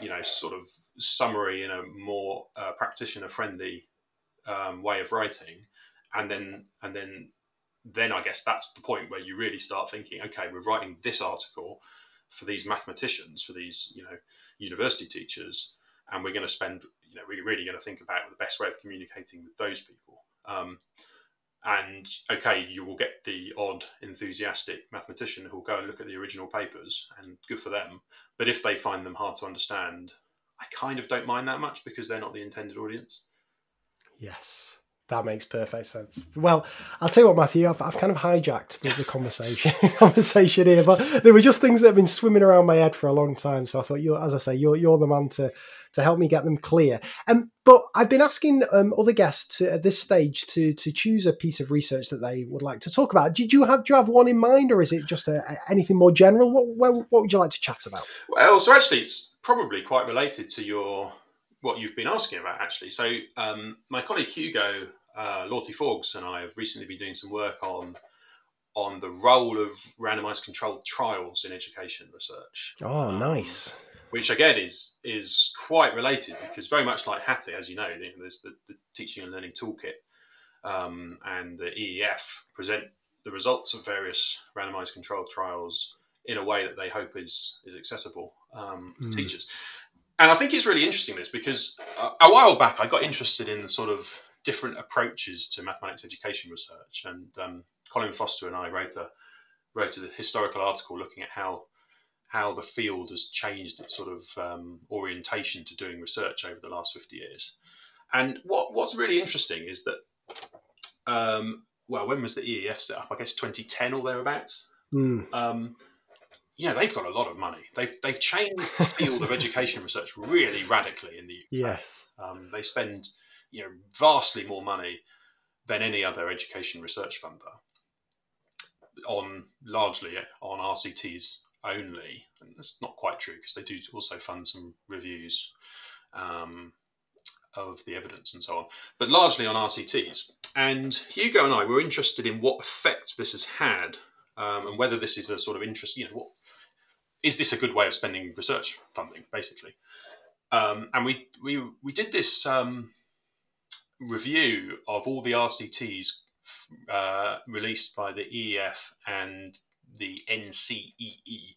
you know, sort of summary in a more uh, practitioner-friendly um, way of writing, and then and then then I guess that's the point where you really start thinking, okay, we're writing this article for these mathematicians, for these you know university teachers, and we're going to spend you know we're really going to think about the best way of communicating with those people. Um, and okay, you will get the odd enthusiastic mathematician who will go and look at the original papers, and good for them. But if they find them hard to understand, I kind of don't mind that much because they're not the intended audience. Yes. That makes perfect sense. Well, I'll tell you what, Matthew, I've, I've kind of hijacked the, the conversation conversation here, but there were just things that have been swimming around my head for a long time. So I thought, you're, as I say, you're you're the man to to help me get them clear. Um, but I've been asking um, other guests to, at this stage to to choose a piece of research that they would like to talk about. Did you have do you have one in mind, or is it just a, a, anything more general? What, what what would you like to chat about? Well, so actually, it's probably quite related to your what you've been asking about actually. So um, my colleague Hugo uh, Lortie Forgues and I have recently been doing some work on on the role of randomized controlled trials in education research. Oh, um, nice. Which again is is quite related because very much like Hattie, as you know, there's the, the Teaching and Learning Toolkit um, and the EEF present the results of various randomized controlled trials in a way that they hope is is accessible um, to mm. teachers. And I think it's really interesting this because uh, a while back I got interested in the sort of different approaches to mathematics education research. And um, Colin Foster and I wrote a wrote a historical article looking at how how the field has changed its sort of um, orientation to doing research over the last 50 years. And what what's really interesting is that um, well, when was the EEF set up? I guess 2010 or thereabouts. Mm. Um, yeah, they've got a lot of money. They've they've changed the field of education research really radically in the UK. Yes, um, they spend you know vastly more money than any other education research funder on largely on RCTs only. And that's not quite true because they do also fund some reviews um, of the evidence and so on, but largely on RCTs. And Hugo and I were interested in what effect this has had um, and whether this is a sort of interest, you know, what is this a good way of spending research funding, basically? Um, and we, we, we did this um, review of all the RCTs uh, released by the EEF and the NCEE,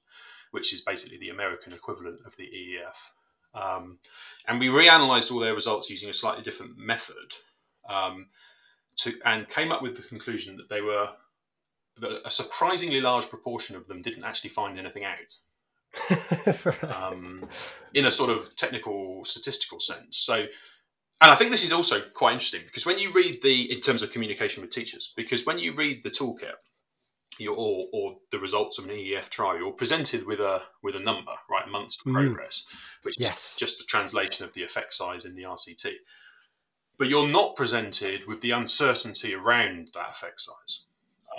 which is basically the American equivalent of the EEF. Um, and we reanalyzed all their results using a slightly different method um, to, and came up with the conclusion that they were that a surprisingly large proportion of them didn't actually find anything out um, in a sort of technical statistical sense. So, and I think this is also quite interesting because when you read the in terms of communication with teachers, because when you read the toolkit, or, or the results of an EEF trial, you're presented with a with a number, right, months to mm. progress, mm. which yes. is just a translation of the effect size in the RCT. But you're not presented with the uncertainty around that effect size.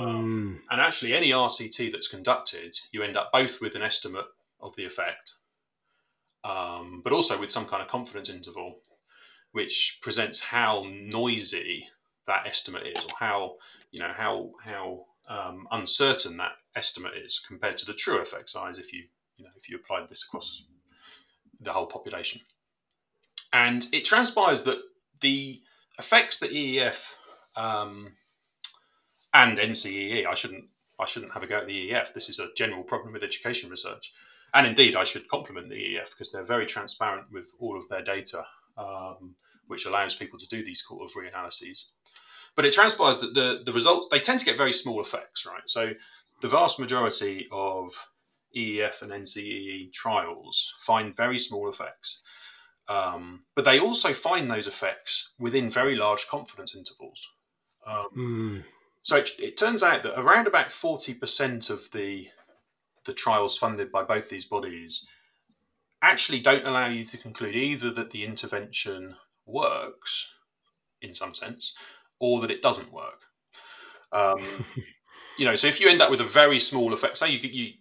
Um, mm. And actually, any RCT that's conducted, you end up both with an estimate of the effect, um, but also with some kind of confidence interval, which presents how noisy that estimate is, or how you know how how um, uncertain that estimate is compared to the true effect size if you you know if you applied this across the whole population. And it transpires that the effects that EEF um, and NCEE, I shouldn't I shouldn't have a go at the EEF. This is a general problem with education research, and indeed I should compliment the EEF because they're very transparent with all of their data, um, which allows people to do these sort of reanalyses. But it transpires that the, the results, they tend to get very small effects, right? So the vast majority of EEF and NCEE trials find very small effects. Um, but they also find those effects within very large confidence intervals. Um, mm. So it, it, turns out that around about 40% of the, the trials funded by both these bodies actually don't allow you to conclude either that the intervention works in some sense or that it doesn't work. Um, you know, so if you end up with a very small effect, say you you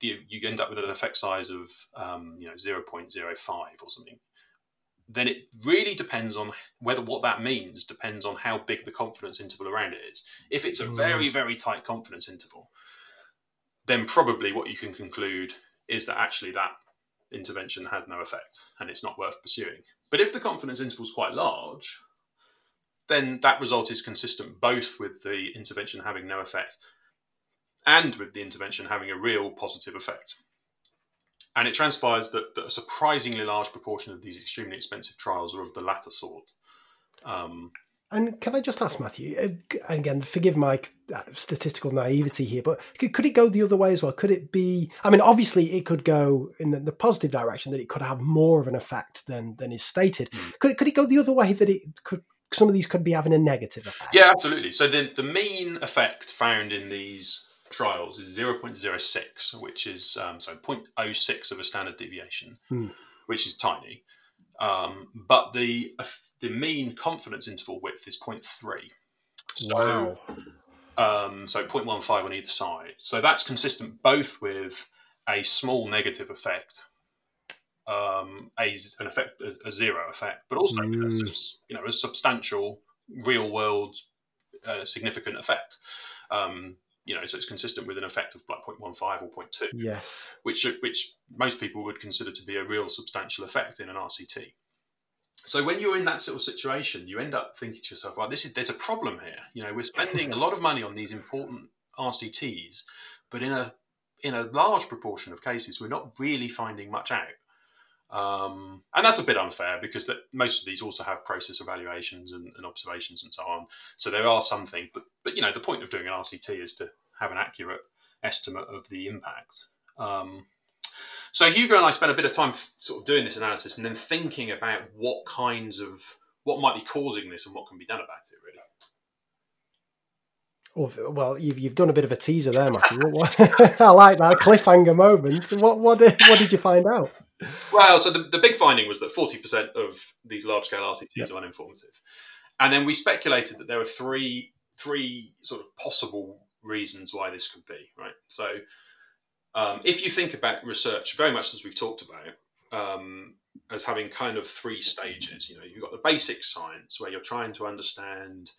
you, you end up with an effect size of um, you know zero point zero five or something, then it really depends on whether what that means depends on how big the confidence interval around it is. If it's a mm. very very tight confidence interval, then probably what you can conclude is that actually that intervention had no effect and it's not worth pursuing. But if the confidence interval is quite large, then that result is consistent both with the intervention having no effect and with the intervention having a real positive effect. And it transpires that, that a surprisingly large proportion of these extremely expensive trials are of the latter sort. Um, and can I just ask Matthew, uh, again, forgive my uh, statistical naivety here, but could, could, it go the other way as well? Could it be, I mean, obviously it could go in the, the positive direction that it could have more of an effect than, than is stated. Mm. Could, could it go the other way that it could some of these could be having a negative effect. Yeah, absolutely. So the, the mean effect found in these trials is 0.06, which is um, so 0.06 of a standard deviation, hmm. which is tiny. Um, but the the mean confidence interval width is 0.3. So, wow. Um, so 0.15 on either side. So that's consistent both with a small negative effect um, a, an effect, a, a zero effect, but also mm. a, you know a substantial real world uh, significant effect. Um, you know, so it's consistent with an effect of like 0.15 or 0.2. Yes. Which which most people would consider to be a real substantial effect in an RCT. So when you're in that sort of situation, you end up thinking to yourself, "Well, this is there's a problem here. You know, we're spending a lot of money on these important RCTs, but in a in a large proportion of cases, we're not really finding much out. Um, and that's a bit unfair because most of these also have process evaluations and, and, observations and so on. So there are some things, but but you know the point of doing an RCT is to have an accurate estimate of the impact. Um, so Hugo and I spent a bit of time sort of doing this analysis and then thinking about what kinds of what might be causing this and what can be done about it. Really. Oh, well, you've, you've done a bit of a teaser there, Matthew. I like that cliffhanger moment. What what did, what did you find out? Well, so the, the big finding was that 40% of these large scale RCTs yep. are uninformative. And then we speculated that there were three three sort of possible reasons why this could be, right? So um, if you think about research, very much as we've talked about, um, as having kind of three stages. You know, you've got the basic science where you're trying to understand,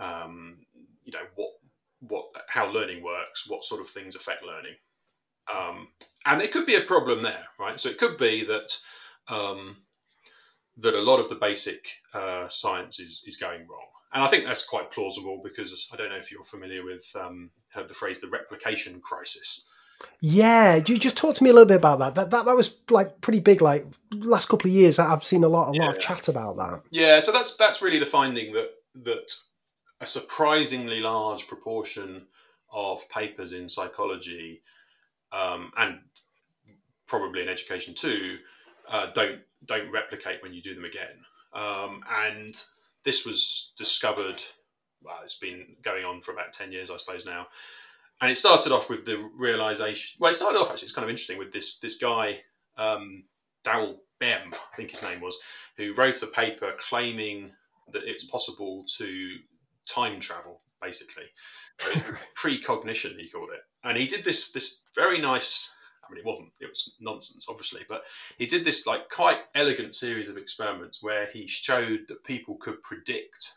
um, you know, what what how learning works, what sort of things affect learning, um, and it could be a problem there, right? So it could be that um, that a lot of the basic uh, science is is going wrong. And I think that's quite plausible because I don't know if you're familiar with um, heard the phrase the replication crisis. Yeah, Do you just talk to me a little bit about that. That that, that was like pretty big. Like last couple of years, I've seen a lot a yeah. lot of chat about that. Yeah, so that's that's really the finding that that a surprisingly large proportion of papers in psychology um, and probably in education too uh, don't don't replicate when you do them again. Um, and this was discovered. Well, it's been going on for about ten years, I suppose now and it started off with the realization. Well, it started off actually. It's kind of interesting with this this guy, um, Daryl Bem, I think his name was, who wrote a paper claiming that it's possible to time travel, basically. precognition, he called it, and he did this this very nice. I mean, it wasn't. It was nonsense, obviously, but he did this like quite elegant series of experiments where he showed that people could predict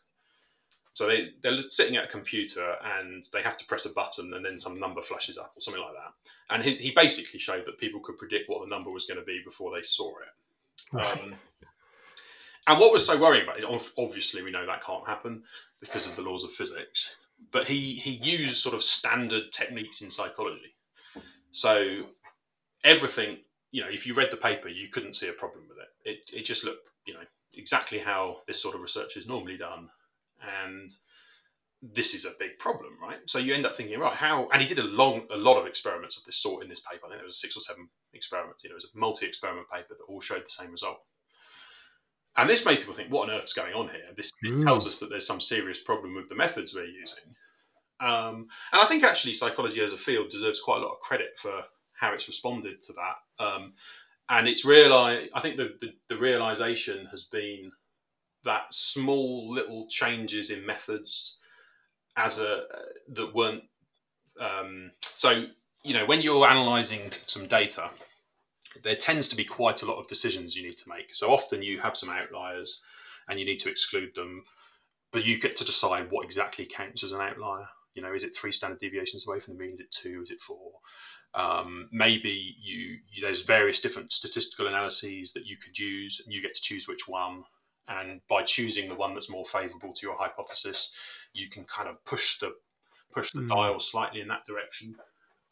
so they, they're sitting at a computer and they have to press a button and then some number flashes up or something like that. And his, he basically showed that people could predict what the number was going to be before they saw it. Um, and what was so worrying about it, obviously we know that can't happen because of the laws of physics, but he, he used sort of standard techniques in psychology. So everything, you know, if you read the paper, you couldn't see a problem with it. It, it just looked, you know, exactly how this sort of research is normally done and this is a big problem, right? So you end up thinking, right, how? And he did a long, a lot of experiments of this sort in this paper. I think there was six or seven experiments. You know, it was a multi-experiment paper that all showed the same result. And this made people think, what on earth is going on here? This, this mm. tells us that there's some serious problem with the methods we're using. Um, and I think actually psychology as a field deserves quite a lot of credit for how it's responded to that. Um, and it's realized, I think the, the, the realization has been that small little changes in methods as a that weren't um, so you know when you're analyzing some data there tends to be quite a lot of decisions you need to make. So often you have some outliers and you need to exclude them but you get to decide what exactly counts as an outlier. You know is it three standard deviations away from the mean? Is it two? Is it four? Um, maybe you, you, there's various different statistical analyses that you could use and you get to choose which one. And by choosing the one that's more favourable to your hypothesis, you can kind of push the push the mm. dial slightly in that direction.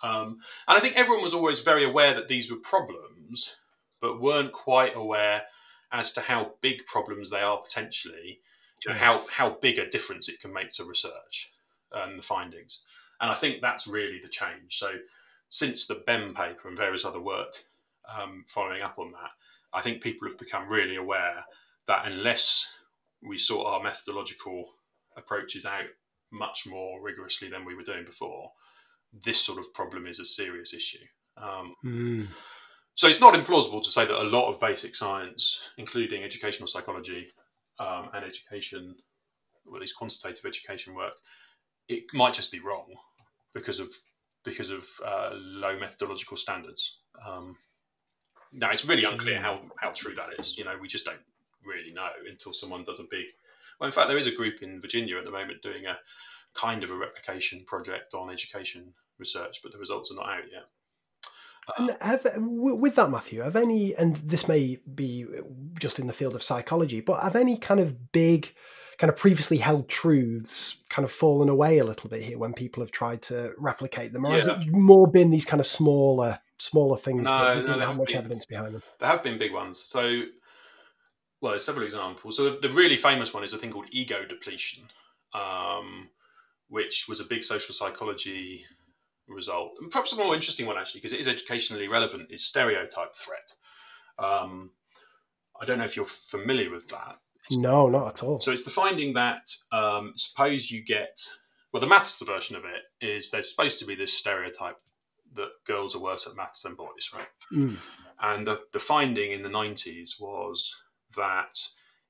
Um, and I think everyone was always very aware that these were problems, but weren't quite aware as to how big problems they are potentially. Yes. how how big a difference it can make to research and the findings. And I think that's really the change. So since the Bem paper and various other work um, following up on that, I think people have become really aware that unless we sort our methodological approaches out much more rigorously than we were doing before, this sort of problem is a serious issue. Um, mm. So it's not implausible to say that a lot of basic science, including educational psychology um, and education, or at least quantitative education work, it might just be wrong because of because of uh, low methodological standards. Um, now it's really unclear how, how true that is. You know, we just don't really know until someone does a big. Well, in fact, there is a group in Virginia at the moment doing a kind of a replication project on education research, but the results are not out yet. And have, with that, Matthew, have any, and this may be just in the field of psychology, but have any kind of big, kind of previously held truths kind of fallen away a little bit here when people have tried to replicate them, or yeah. has it more been these kind of smaller, smaller things no, that, that no, didn't have much been, evidence behind them? There have been big ones. So well, there's several examples. So the really famous one is a thing called ego depletion, um, which was a big social psychology result. And perhaps a more interesting one actually, because it is educationally relevant, is stereotype threat. Um, I don't know if you're familiar with that. No, not at all. So it's the finding that um, suppose you get well, the maths version of it is there's supposed to be this stereotype that girls are worse at maths than boys, right? Mm. And the, the finding in the 90s was that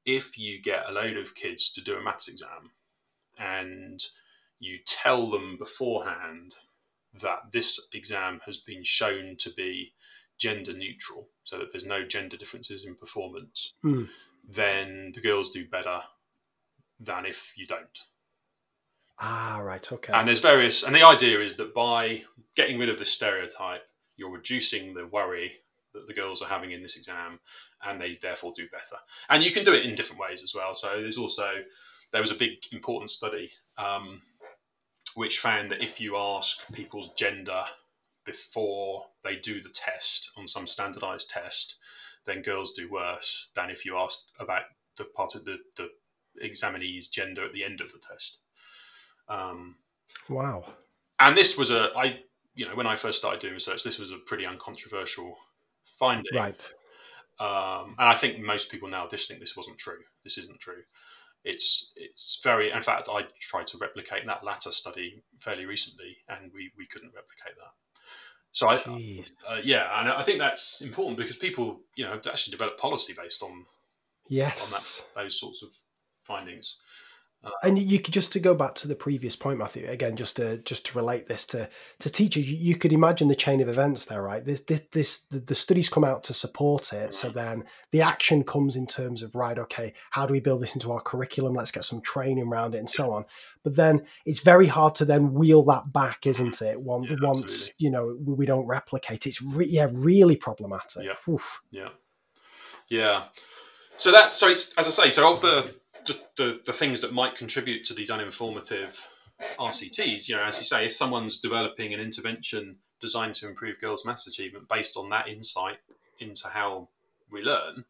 if you get a load of kids to do a maths exam and you tell them beforehand that this exam has been shown to be gender neutral, so that there's no gender differences in performance, Mm. then the girls do better than if you don't. Ah, right. Okay. And there's various, and the idea is that by getting rid of this stereotype, you're reducing the worry that the girls are having in this exam, and they therefore do better. And you can do it in different ways as well. So there's also there was a big important study um, which found that if you ask people's gender before they do the test on some standardized test, then girls do worse than if you ask about the part of the, the examinee's gender at the end of the test. Um, wow. and this was a I you know when I first started doing research, this was a pretty uncontroversial finding. Right. Um, and I think most people now just think this wasn't true. This isn't true. It's it's very. In fact, I tried to replicate that latter study fairly recently, and we we couldn't replicate that. So I, uh, yeah, and I think that's important because people, you know, have actually developed policy based on yes on that those sorts of findings. And you could just to go back to the previous point, Matthew. Again, just to just to relate this to to teachers, you, you could imagine the chain of events there, right? This this, this the, the studies come out to support it, so then the action comes in terms of right, okay, how do we build this into our curriculum? Let's get some training around it and so on. But then it's very hard to then wheel that back, isn't it? Once Yeah, once absolutely. you know we we don't replicate, it's re- yeah really problematic. Yeah. Oof. Yeah, yeah. So that's so it's as I say. So of the the, the the things that might contribute to these uninformative RCTs, you know, as you say, if someone's developing an intervention designed to improve girls' maths achievement based on that insight into how we learn,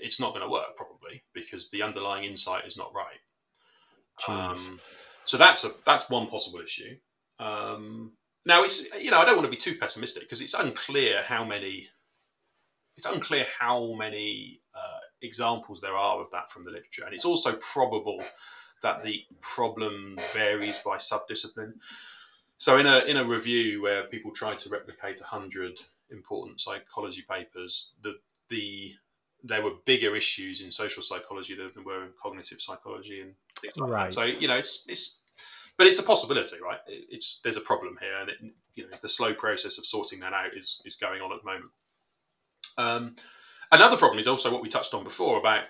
it's not going to work probably because the underlying insight is not right. Um, so that's a that's one possible issue. Um, now it's you know I don't want to be too pessimistic because it's unclear how many it's unclear how many uh, examples there are of that from the literature, and it's also probable that the problem varies by subdiscipline. So in a in a review where people tried to replicate hundred important psychology papers, the the there were bigger issues in social psychology than there were in cognitive psychology and things like Right. that. So you know, it's it's, but it's a possibility, right? It's there's a problem here, and it, you know, the slow process of sorting that out is is going on at the moment. Um, another problem is also what we touched on before about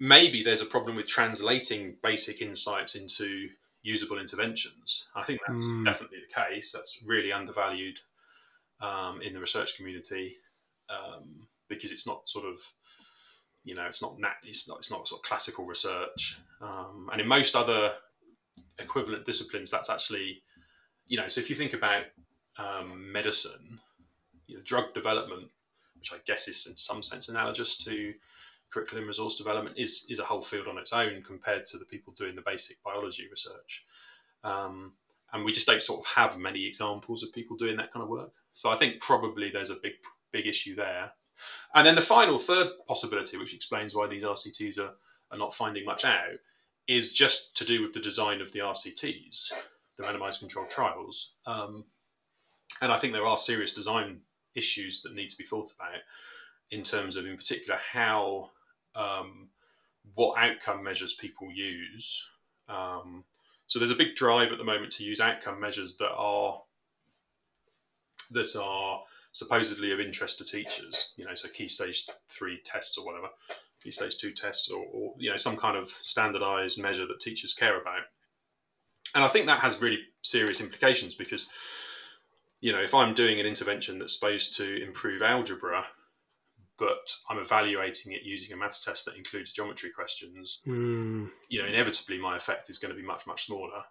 maybe there's a problem with translating basic insights into usable interventions. I think that's Mm. definitely the case. That's really undervalued um, in the research community um, because it's not sort of you know it's not nat- it's not it's not sort of classical research um, and in most other equivalent disciplines that's actually you know so if you think about um, medicine you know drug development which i guess is in some sense analogous to curriculum resource development is is a whole field on its own compared to the people doing the basic biology research. Um, and we just don't sort of have many examples of people doing that kind of work. So i think probably there's a big big issue there. And then the final third possibility, which explains why these RCTs are, are not finding much out, is just to do with the design of the RCTs, the randomized controlled trials. Um, and I think there are serious design issues that need to be thought about in terms of, in particular, how um, what outcome measures people use. Um, so there's a big drive at the moment to use outcome measures that are that are supposedly of interest to teachers. You know, so key stage three tests or whatever, key stage two tests, or, or you know some kind of standardized measure that teachers care about. And I think that has really serious implications because, you know, if I'm doing an intervention that's supposed to improve algebra, but I'm evaluating it using a maths test that includes geometry questions, Mm. you know, inevitably my effect is going to be much, much smaller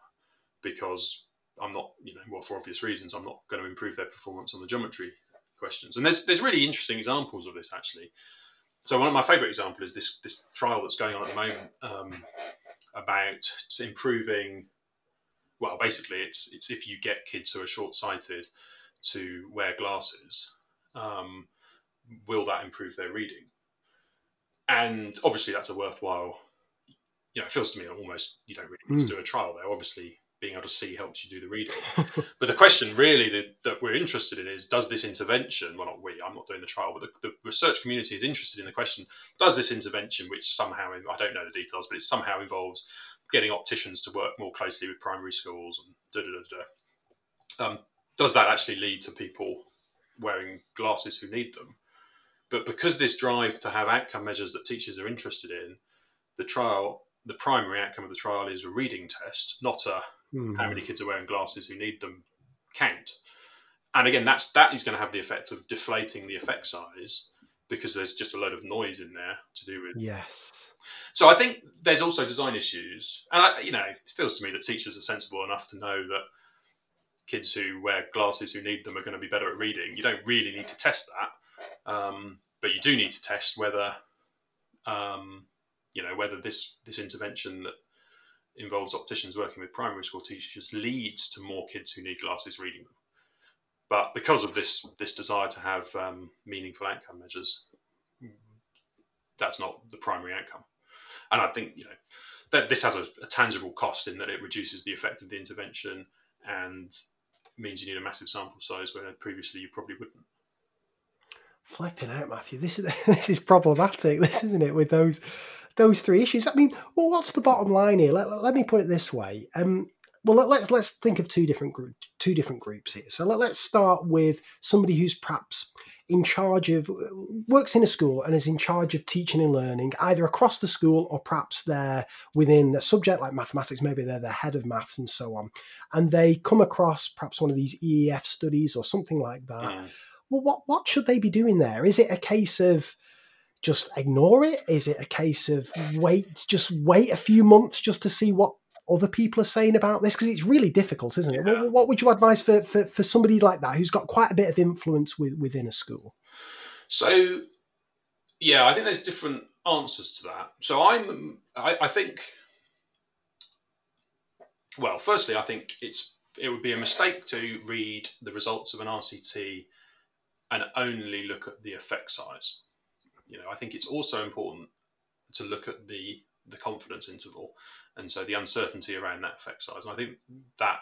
because I'm not, you know, well, for obvious reasons, I'm not going to improve their performance on the geometry questions. And there's there's really interesting examples of this actually. So one of my favourite examples is this this trial that's going on at the moment um, about improving. Well, basically, it's it's if you get kids who are short sighted to wear glasses, um, will that improve their reading? And obviously, that's a worthwhile you know, it feels to me almost you don't really need mm. to do a trial there. Obviously, being able to see helps you do the reading. but the question really that, that, we're interested in is does this intervention, well, not we, I'm not doing the trial, but the, the, research community is interested in the question does this intervention, which somehow, I don't know the details, but it somehow involves getting opticians to work more closely with primary schools and da da da da. Um, does that actually lead to people wearing glasses who need them? But because this drive to have outcome measures that teachers are interested in, the trial, the primary outcome of the trial is a reading test, not a mm. how many kids are wearing glasses who need them count. And again, that's that is going to have the effect of deflating the effect size because there's just a load of noise in there to do with. Yes. So I think there's also design issues, and I, you know, it feels to me that teachers are sensible enough to know that kids who wear glasses who need them are going to be better at reading. You don't really need to test that, um, but you do need to test whether, um, you know, whether this this intervention that involves opticians working with primary school teachers leads to more kids who need glasses reading them. But because of this this desire to have um, meaningful outcome measures, that's not the primary outcome. And I think you know that this has a, a tangible cost in that it reduces the effect of the intervention and means you need a massive sample size where previously you probably wouldn't. Flipping out, Matthew. This is this is problematic. This isn't it with those those three issues. I mean, well, what's the bottom line here? Let, let me put it this way. Um, well, let, us let's think of two different group, two different groups here. So let, let's start with somebody who's perhaps in charge of works in a school and is in charge of teaching and learning either across the school or perhaps they're within a subject like mathematics maybe they're the head of maths and so on and they come across perhaps one of these EEF studies or something like that yeah. well what what should they be doing there is it a case of just ignore it? Is it a case of wait, just wait a few months just to see what other people are saying about this? Because it's really difficult, isn't it? Yeah. What, would you advise for, for, for somebody like that who's got quite a bit of influence with, within a school? So, yeah, I think there's different answers to that. So I'm, I, I think, well, firstly, I think it's it would be a mistake to read the results of an RCT and only look at the effect size you know, I think it's also important to look at the the confidence interval, and so the uncertainty around that effect size. And I think that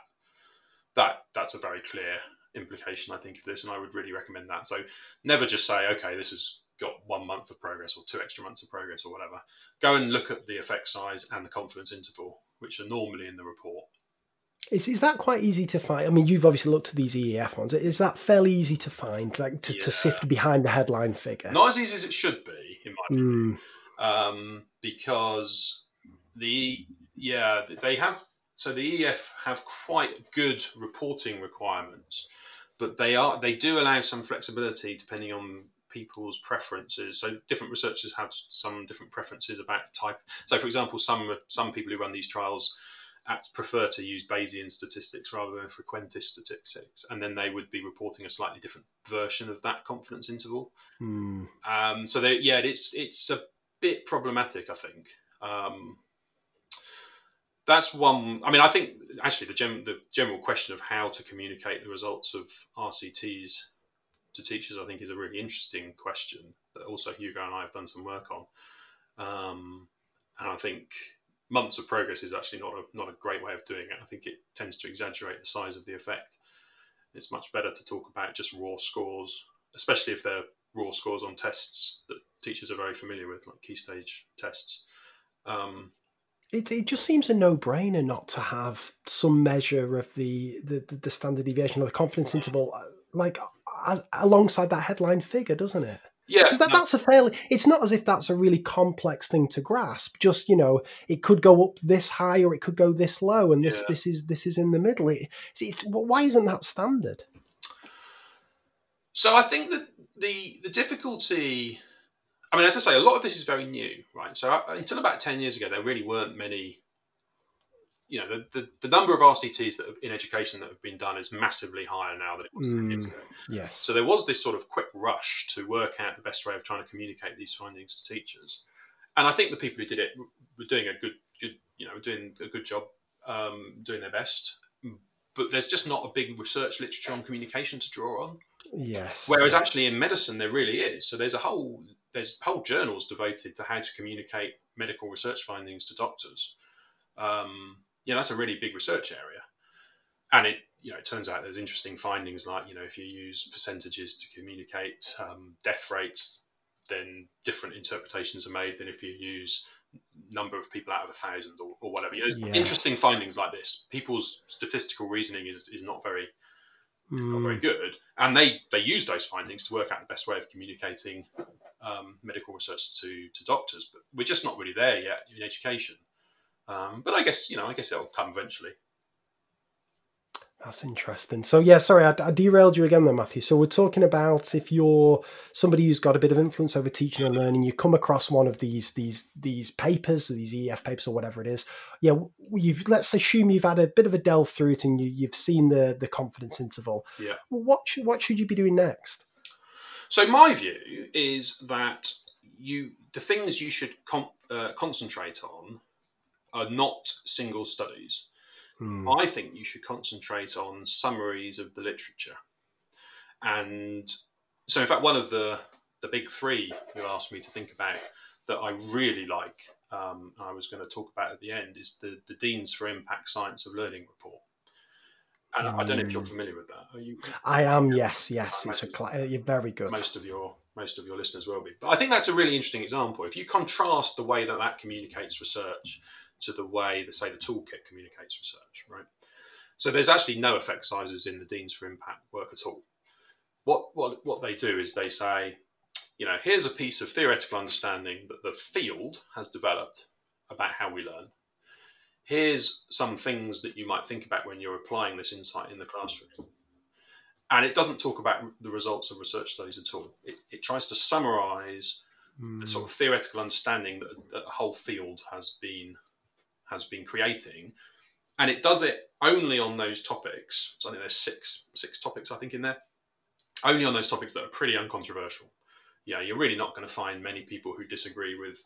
that that's a very clear implication. I think of this, and I would really recommend that. So never just say, okay, this has got one month of progress or two extra months of progress or whatever. Go and look at the effect size and the confidence interval, which are normally in the report. Is, is that quite easy to find? I mean, you've obviously looked at these EEF ones. Is that fairly easy to find, like to, yeah. to sift behind the headline figure? Not as easy as it should be, in my opinion, mm. um, because the yeah they have so the EF have quite good reporting requirements, but they are they do allow some flexibility depending on people's preferences. So different researchers have some different preferences about type. So for example, some some people who run these trials prefer to use Bayesian statistics rather than frequentist statistics, and then they would be reporting a slightly different version of that confidence interval. Hmm. Um, so they, yeah, it's it's a bit problematic, I think. Um, that's one. I mean, I think actually the, gem, the general question of how to communicate the results of RCTs to teachers, I think, is a really interesting question that also Hugo and I have done some work on. Um, and I think months of progress is actually not a not a great way of doing it. I think it tends to exaggerate the size of the effect. It's much better to talk about just raw scores, especially if they're raw scores on tests that teachers are very familiar with, like key stage tests. Um, it, it just seems a no-brainer not to have some measure of the the, the standard deviation or the confidence interval uh, like as, alongside that headline figure doesn't it yeah, that, no. that's a fairly. It's not as if that's a really complex thing to grasp. Just you know, it could go up this high or it could go this low, and this yeah. this is this is in the middle. It, why isn't that standard? So I think that the the difficulty. I mean, as I say, a lot of this is very new, right? So uh, until about ten years ago, there really weren't many you know, the, the, the, number of RCTs that have, in education that have been done is massively higher now than it was mm, 10 years mm, ago. Yes. So there was this sort of quick rush to work out the best way of trying to communicate these findings to teachers. And I think the people who did it were doing a good, good you know, doing a good job, um, doing their best. But there's just not a big research literature on communication to draw on. Yes. Whereas yes. actually in medicine there really is. So there's a whole there's whole journals devoted to how to communicate medical research findings to doctors, um, yeah, that's a really big research area. And it, you know, it turns out there's interesting findings like, you know, if you use percentages to communicate um, death rates, then different interpretations are made than if you use number of people out of a thousand or, or whatever. You know, yes. interesting findings like this. People's statistical reasoning is, is not very mm. not very hmm. good, and they they use those findings to work out the best way of communicating um, medical research to to doctors. But we're just not really there yet in education. Um, but I guess you know, I guess it'll come eventually. That's interesting. So yeah, sorry, I, I, derailed you again there, Matthew. So we're talking about if you're somebody who's got a bit of influence over teaching and learning, you come across one of these these these papers, or these EEF papers, or whatever it is. Yeah, you've let's assume you've had a bit of a delve through it and you, you've seen the the confidence interval. Yeah. What should, what should you be doing next? So my view is that you the things you should com- uh, concentrate on are not single studies Mm. I think you should concentrate on summaries of the literature. And so, in fact, one of the, the big three you asked me to think about that I really like, um, I was going to talk about at the end, is the, the Deans for Impact Science of Learning report. And. I don't know if you're hmm. familiar with that. Are you? I am. Yes, yes. It's a cl- you're very good. Most of your most of your listeners will be. But I think that's a really interesting example. If you contrast the way that that communicates research to the way that, say, the toolkit communicates research, right? So there's actually no effect sizes in the Deans for Impact work at all. What, what, what they do is they say, you know, here's a piece of theoretical understanding that the field has developed about how we learn. Here's some things that you might think about when you're applying this insight in the classroom. And it doesn't talk about the results of research studies at all. It, it tries to summarize mm. the sort of theoretical understanding that, that the whole field has been has been creating, and it does it only on those topics. So I think there's six six topics I think in there, only on those topics that are pretty uncontroversial. Yeah, you're really not going to find many people who disagree with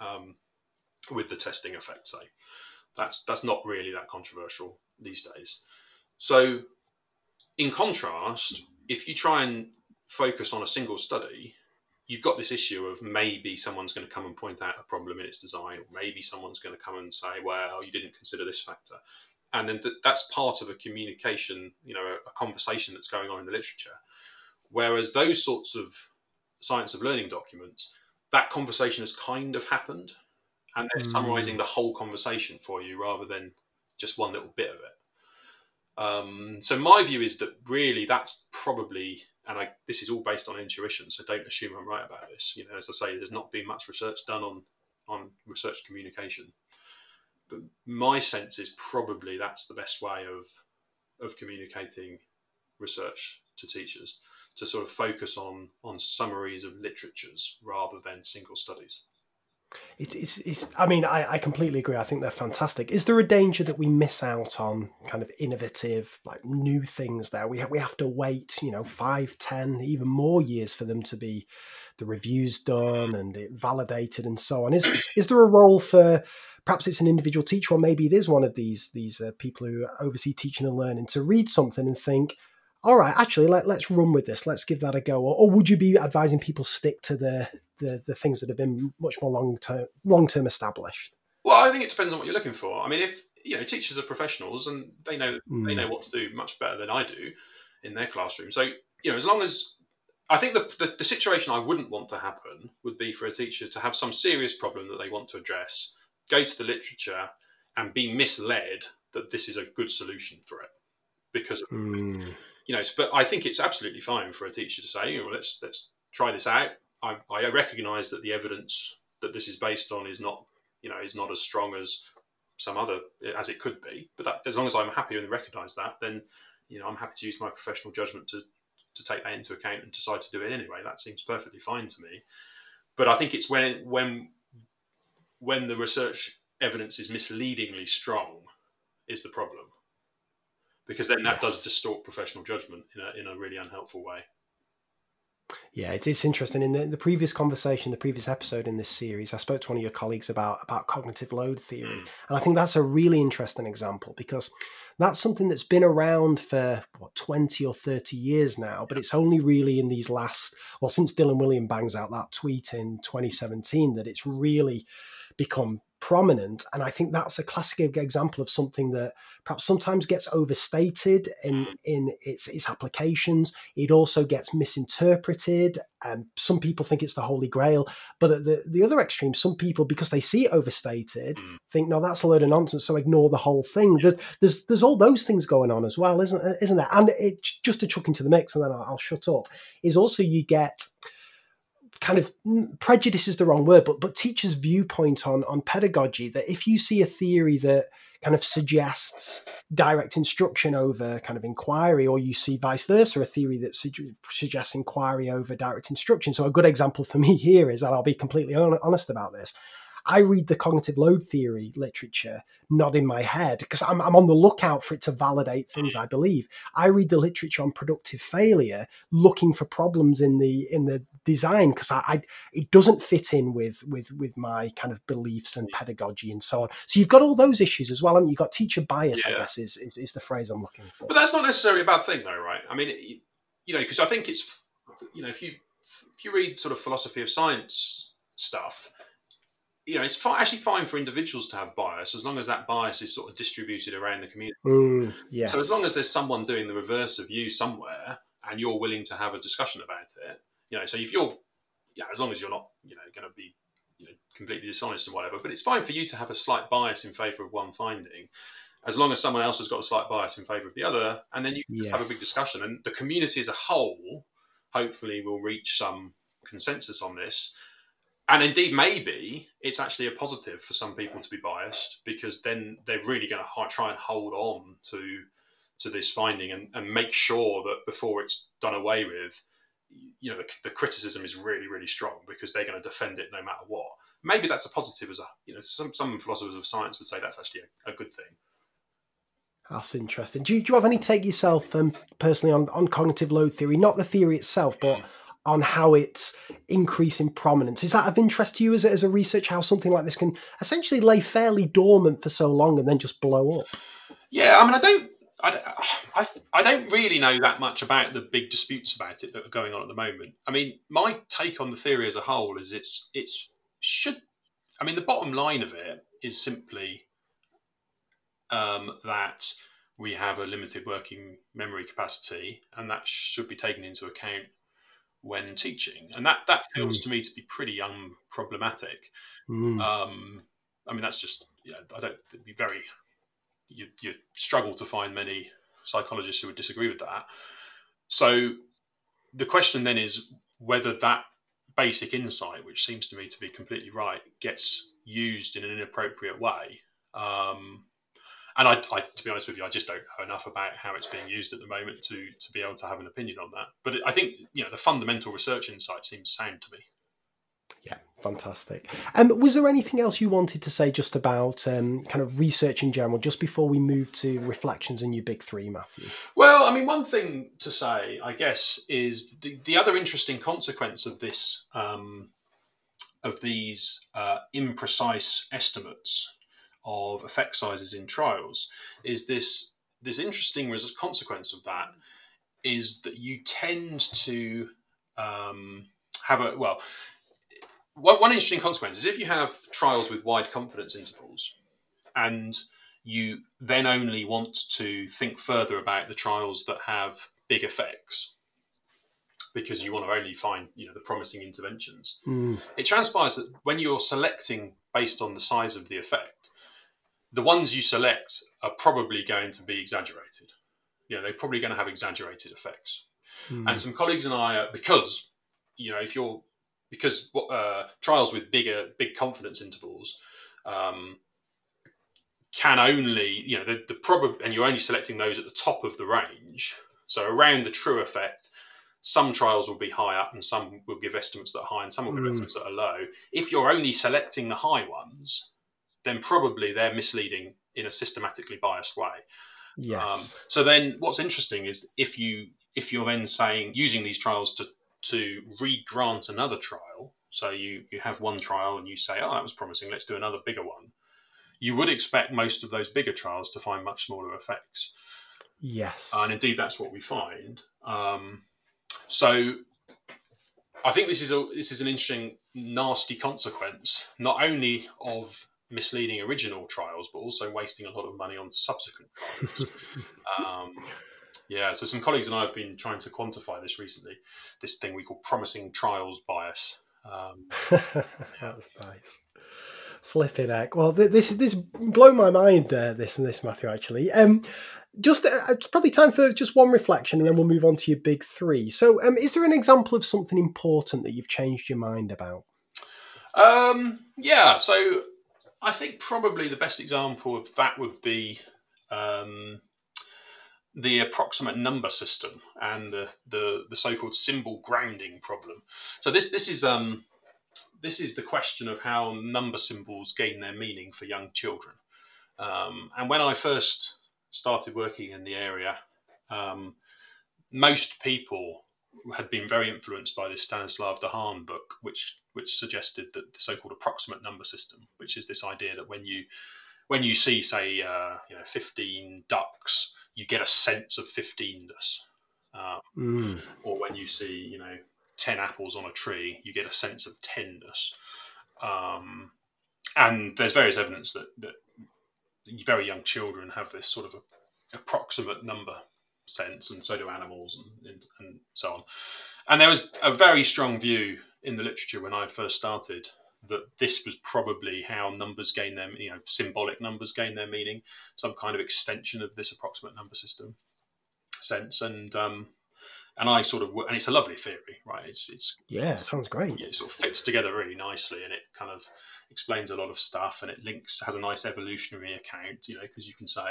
um, with the testing effect. Say that's that's not really that controversial these days. So, in contrast, if you try and focus on a single study, you've got this issue of maybe someone's going to come and point out a problem in its design, or maybe someone's going to come and say, well, you didn't consider this factor. And then th- that's part of a communication, you know, a, a, conversation that's going on in the literature. Whereas those sorts of science of learning documents, that conversation has kind of happened, and they're mm. summarizing the whole conversation for you rather than just one little bit of it. Um, so my view is that really that's probably and I, this is all based on intuition, so don't assume I'm right about this. You know, as I say, there's not been much research done on on research communication, but my sense is probably that's the best way of of communicating research to teachers to sort of focus on on summaries of literatures rather than single studies. It's, it's, it's, I mean, I, I completely agree. I think they're fantastic. Is there a danger that we miss out on kind of innovative, like new things there? We, we have to wait, you know, five, ten, even more years for them to be the reviews done and it validated and so on. Is, is there a role for perhaps it's an individual teacher or maybe it is one of these, these uh, people who oversee teaching and learning to read something and think, all right, actually, let, let's run with this. Let's give that a go. Or, or would you be advising people stick to the, the, the things that have been much more long term long term established? Well, I think it depends on what you're looking for. I mean, if you know, teachers are professionals and they know mm. they know what to do much better than I do in their classroom. So you know, as long as I think the, the, the situation I wouldn't want to happen would be for a teacher to have some serious problem that they want to address, go to the literature, and be misled that this is a good solution for it because of mm you know, but I think it's absolutely fine for a teacher to say, you know, let's let's try this out. I, I recognise that the evidence that this is based on is not, you know, is not as strong as some other as it could be. But that, as long as I'm happy and recognise that, then you know, I'm happy to use my professional judgment to to take that into account and decide to do it anyway. That seems perfectly fine to me. But I think it's when when when the research evidence is misleadingly strong is the problem because then that yes. does distort professional judgment in a, in a really unhelpful way. Yeah, it's, it's interesting. In the, the previous conversation, the previous episode in this series, I spoke to one of your colleagues about about cognitive load theory, mm. and I think that's a really interesting example because that's something that's been around for what 20 or 30 years now but it's only really in these last well since dylan wiliam bangs out that tweet in 2017 that it's really become prominent. And I think that's a classic example of something that perhaps sometimes gets overstated in, mm. in its, its applications. It also gets misinterpreted. And some people think it's the Holy Grail. But at the, the other extreme, some people, because they see it overstated, mm. think, no, that's a load of nonsense. So ignore the whole thing. There's, there's, there's all those things going on as well, isn't, isn't there? And it, just to chuck into the mix, and then I'll, I'll shut up, is also you get kind of mm, prejudice is the wrong word, but but teachers' viewpoint on on pedagogy that if you see a theory that kind of suggests direct instruction over kind of inquiry, or you see vice versa, a theory that su- suggests inquiry over direct instruction. So a good example for me here is, and I'll be completely honest about this. I read the cognitive load theory literature not in my head because I'm, I'm on the lookout for it to validate things mm. I believe. I read the literature on productive failure looking for problems in the in the design because I, I, it doesn't fit in with with with my kind of beliefs and mm. pedagogy and so on. So you've got all those issues as well. I mean, you've got teacher bias. Yeah. I guess is, is, is the phrase I'm looking for. But that's not necessarily a bad thing, though, right? I mean, it, you know, because I think it's you know if you if you read sort of philosophy of science stuff you know, it's actually fine for individuals to have bias as long as that bias is sort of distributed around the community. Mm, yes. So as long as there's someone doing the reverse of you somewhere, and you're willing to have a discussion about it, you know, so if you're, yeah, as long as you're not, you know, going to be, you know, completely dishonest and whatever, but it's fine for you to have a slight bias in favour of one finding, as long as someone else has got a slight bias in favour of the other, and then you yes. have a big discussion, and the community as a whole, hopefully, will reach some consensus on this and indeed maybe it's actually a positive for some people to be biased because then they're really going to try and hold on to to this finding and, and make sure that before it's done away with you know the, the criticism is really really strong because they're going to defend it no matter what. Maybe that's a positive as a you know some some philosophers of science would say that's actually a, a good thing. That's interesting. Do you, do you have any take yourself um, personally on, on cognitive load theory? Not the theory itself but on how it's increasing prominence. Is that of interest to you as a, as a research? How something like this can essentially lay fairly dormant for so long and then just blow up? Yeah, I mean, I don't. I, I, I don't really know that much about the big disputes about it that are going on at the moment. I mean, my take on the theory as a whole is it's it's should. I mean, the bottom line of it is simply um, that we have a limited working memory capacity, and that should be taken into account when teaching, and that that feels mm. to me to be pretty unproblematic. Mm. Um, I mean, that's just yeah. I don't think be very. You you struggle to find many psychologists who would disagree with that. So the question then is whether that basic insight, which seems to me to be completely right, gets used in an inappropriate way. Um, and I, I, to be honest with you, I just don't know enough about how it's being used at the moment to to be able to have an opinion on that. But I think you know the fundamental research insight seems sound to me. Yeah, fantastic. Um, was there anything else you wanted to say just about um, kind of research in general, just before we move to reflections in your big three, Matthew? Well, I mean, one thing to say, I guess, is the, the other interesting consequence of this um, of these uh, imprecise estimates of effect sizes in trials is this this interesting consequence of that is that you tend to um, have a well one, one interesting consequence is if you have trials with wide confidence intervals and you then only want to think further about the trials that have big effects because you want to only find you know the promising interventions mm. it transpires that when you're selecting based on the size of the effect the ones you select are probably going to be exaggerated. Yeah, they're probably going to have exaggerated effects. Mm. And some colleagues and I, are, because you know, if you're because uh, trials with bigger big confidence intervals um, can only you know the, the probab- and you're only selecting those at the top of the range. So around the true effect, some trials will be higher and some will give estimates that are high and some will give mm. estimates that are low. If you're only selecting the high ones, then probably they're misleading in a systematically biased way. Yes. Um, so then, what's interesting is if you if you're then saying using these trials to to re-grant another trial, so you you have one trial and you say, oh, that was promising, let's do another bigger one. You would expect most of those bigger trials to find much smaller effects. Yes, and indeed that's what we find. Um, so I think this is a this is an interesting, nasty consequence, not only of misleading original trials, but also wasting a lot of money on subsequent trials. um, yeah, so some colleagues and I have been trying to quantify this recently. This thing we call promising trials bias. Um, That's nice. Flipping heck. Well, this this blown my mind. Uh, this and this, Matthew. Actually, um, just uh, it's probably time for just one reflection, and then we'll move on to your big three. So, um, is there an example of something important that you've changed your mind about? Um, yeah. So, I think probably the best example of that would be um, the approximate number system and the, the, the so-called symbol grounding problem. So this this is um, this is the question of how number symbols gain their meaning for young children. Um, and when I first started working in the area, um, most people had been very influenced by this Stanislas Dehaene book, which which suggested that the so-called approximate number system, which is this idea that when you when you see, say, uh, you know, fifteen ducks, you get a sense of fifteeness. Um, mm. Or when you see, you know, 10 apples on a tree, you get a sense of tenness. Um, and there's various evidence that, that very young children have this sort of a, approximate number sense, and so do animals and, and, and so on. And there was a very strong view in the literature when I first started that this was probably how numbers gain their, you know, symbolic numbers gain their meaning, some kind of extension of this approximate number system sense. And um, and I sort of and it's a lovely theory, right? It's it's yeah, it sounds great. Yeah, it sort of fits together really nicely, and it kind of explains a lot of stuff, and it links has a nice evolutionary account, you know, because you can say,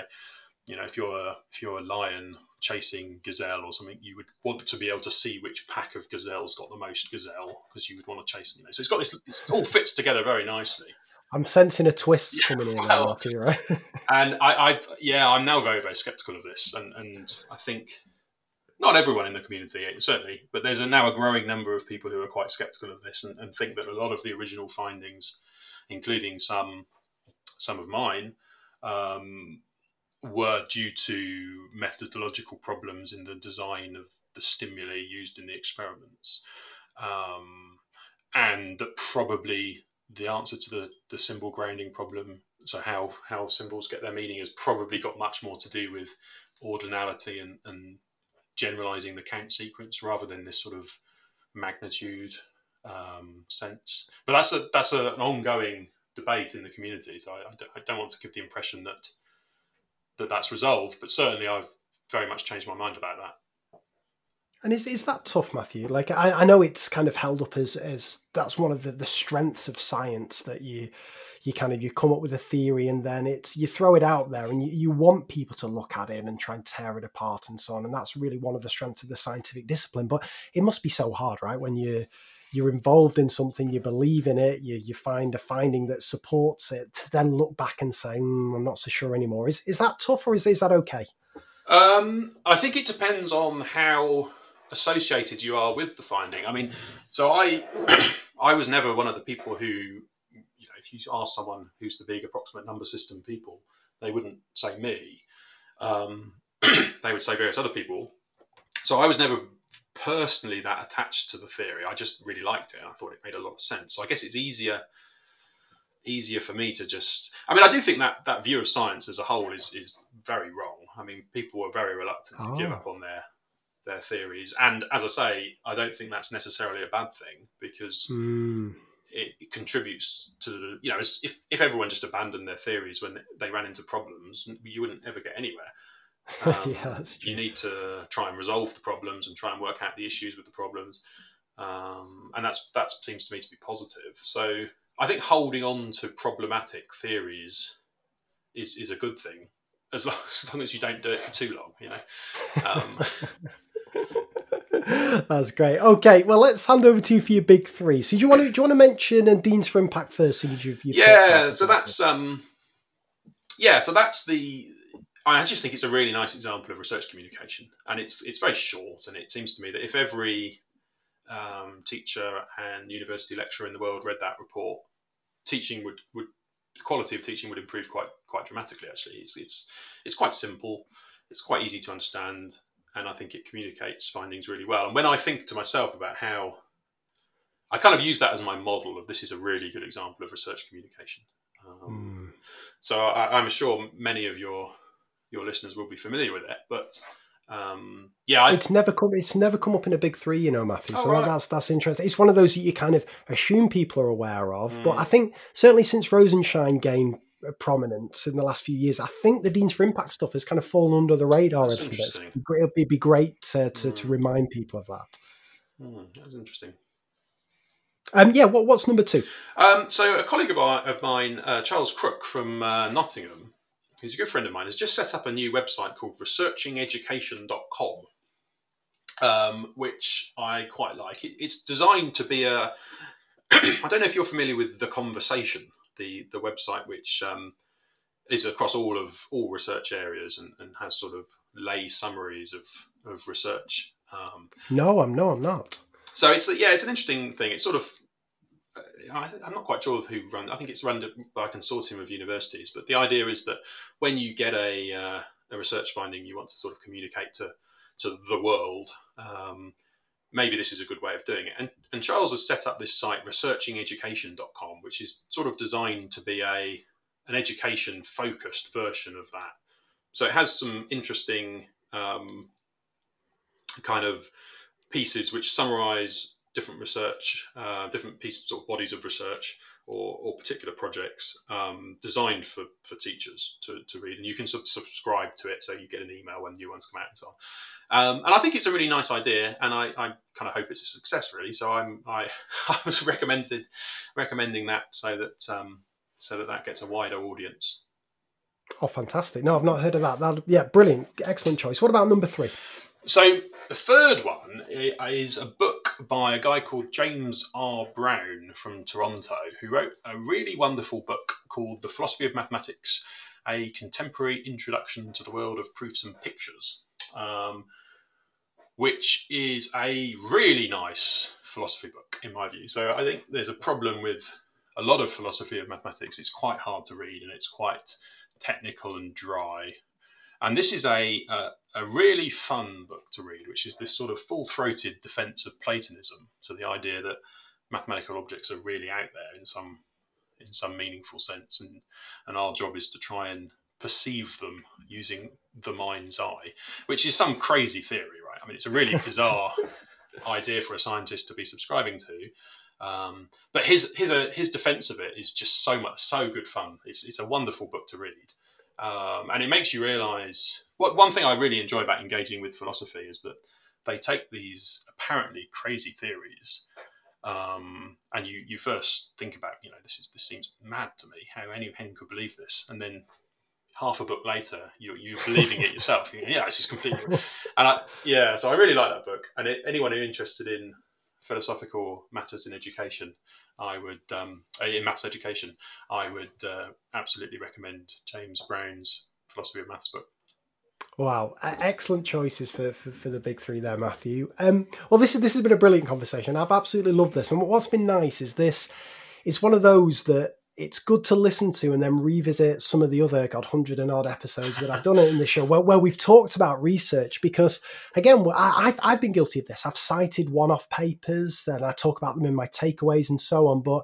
you know, if you're a, if you're a lion chasing gazelle or something, you would want to be able to see which pack of gazelles got the most gazelle because you would want to chase them. You know, so it's got this, it all fits together very nicely. I'm sensing a twist yeah, coming in well, now, right? and I, I, yeah, I'm now very, very skeptical of this, and and I think not everyone in the community certainly, but there's a, now a growing number of people who are quite skeptical of this and, and think that a lot of the original findings, including some some of mine, um, were due to methodological problems in the design of the stimuli used in the experiments, um, and that probably the answer to the, the symbol grounding problem so how how symbols get their meaning has probably got much more to do with ordinality and, and generalizing the count sequence rather than this sort of magnitude um, sense. But that's a that's a, an ongoing debate in the community. So I, I, don't, I, don't, want to give the impression that that that's resolved, but certainly I've very much changed my mind about that. And is is that tough, Matthew? Like I, I know it's kind of held up as as that's one of the, the strengths of science that you you kind of you come up with a theory and then it's you throw it out there and you, you want people to look at it and try and tear it apart and so on and that's really one of the strengths of the scientific discipline but it must be so hard right when you you're involved in something you believe in it you, you find a finding that supports it to then look back and say mm, i'm not so sure anymore is, is that tough or is, is that okay um, i think it depends on how associated you are with the finding i mean so i i was never one of the people who you know, if you ask someone who's the big approximate number system people, they wouldn't say me. Um, they would say various other people. So I was never personally that attached to the theory. I just really liked it and I thought it made a lot of sense. So I guess it's easier easier for me to just I mean I do think that that view of science as a whole is is very wrong. I mean people are very reluctant to oh. give up on their their theories and as I say I don't think that's necessarily a bad thing because mm it, it, contributes to the you know if if everyone just abandoned their theories when they ran into problems, you wouldn't ever get anywhere. Um, yeah. You need to try and resolve the problems and try and work out the issues with the problems, um, and that's that seems to me to be positive. So I think holding on to problematic theories is is a good thing as long as, long as you don't do it for too long. You know. Um, That's great. Okay, well, let's hand over to you for your big three. So, do you want to do you want to mention and Deans for Impact first? Since you've, you've yeah, so that's um, yeah, so that's the. I just think it's a really nice example of research communication, and it's it's very short, and it seems to me that if every um, teacher and university lecturer in the world read that report, teaching would, would the quality of teaching would improve quite quite dramatically. Actually, it's it's it's quite simple, it's quite easy to understand, and I think it communicates findings really well. And when I think to myself about how I kind of use that as my model of this is a really good example of research communication. Um, mm. So I, I'm sure many of your your listeners will be familiar with it, but um, yeah, I, it's never come. It's never come up in a big three, you know, Matthew. Oh, so right. that's that's interesting. It's one of those that you kind of assume people are aware of, mm. but I think certainly since Rosenshine gained prominence in the last few years, I think the Deans for Impact stuff has kind of fallen under the radar. That's interesting. It'd be, it'd be great to, to, mm. to, remind people of that. Mm, that's interesting. Um, yeah, what, what's number two? Um, so a colleague of, our, of mine, uh, Charles Crook from uh, Nottingham, who's a good friend of mine, has just set up a new website called researchingeducation.com, um, which I quite like. It, it's designed to be a. I don't know if you're familiar with the Conversation, the the website which um, is across all of all research areas and, and has sort of lay summaries of of research. Um, no, I'm no, I'm not. So it's yeah, it's an interesting thing. It's sort of I, am not quite sure who run. I think it's run by a consortium of universities. But the idea is that when you get a, uh, a research finding, you want to sort of communicate to to the world. Um, maybe this is a good way of doing it. And, and Charles has set up this site, researchingeducation.com, which is sort of designed to be a an education focused version of that. So it has some interesting um, kind of pieces which summarize different research, uh, different pieces or bodies of research or, or particular projects um, designed for, for teachers to, to read. And you can sub- subscribe to it so you get an email when new ones come out and so on. Um, and I think it's a really nice idea, and I, I kind of hope it's a success, really. So I'm I, I was recommended recommending that so that um, so that that gets a wider audience. Oh, fantastic! No, I've not heard of that. That yeah, brilliant, excellent choice. What about number three? So the third one is a book by a guy called James R. Brown from Toronto, who wrote a really wonderful book called The Philosophy of Mathematics A Contemporary Introduction to the World of Proofs and Pictures, um, which is a really nice philosophy book, in my view. So I think there's a problem with a lot of philosophy of mathematics. It's quite hard to read and it's quite technical and dry. And this is a, a, a really fun book to read, which is this sort of full throated defense of Platonism. So the idea that mathematical objects are really out there in some in some meaningful sense, and and our job is to try and perceive them using the mind's eye, which is some crazy theory, right? I mean, it's a really bizarre idea for a scientist to be subscribing to. Um, but his his uh, his defense of it is just so much so good fun. It's it's a wonderful book to read. Um, and it makes you realize what one thing I really enjoy about engaging with philosophy is that they take these apparently crazy theories, um, and you you first think about you know this is this seems mad to me. How anyone could believe this, and then half a book later you you're believing it yourself. You yeah, this is completely and I yeah, so I really like that book, and it, anyone who's interested in philosophical matters in education I would, um, in maths education, I would uh, absolutely recommend James Brown's Philosophy of Maths book. Wow, excellent choices for, for, for, the big three there, Matthew. Um, well, this is this has been a brilliant conversation. I've absolutely loved this, and what's been nice is this. It's one of those that it's good to listen to and then revisit some of the other god hundred and odd episodes that I've done in the show where, where we've talked about research because again I, have I've been guilty of this. I've cited one-off papers and I talk about them in my takeaways and so on but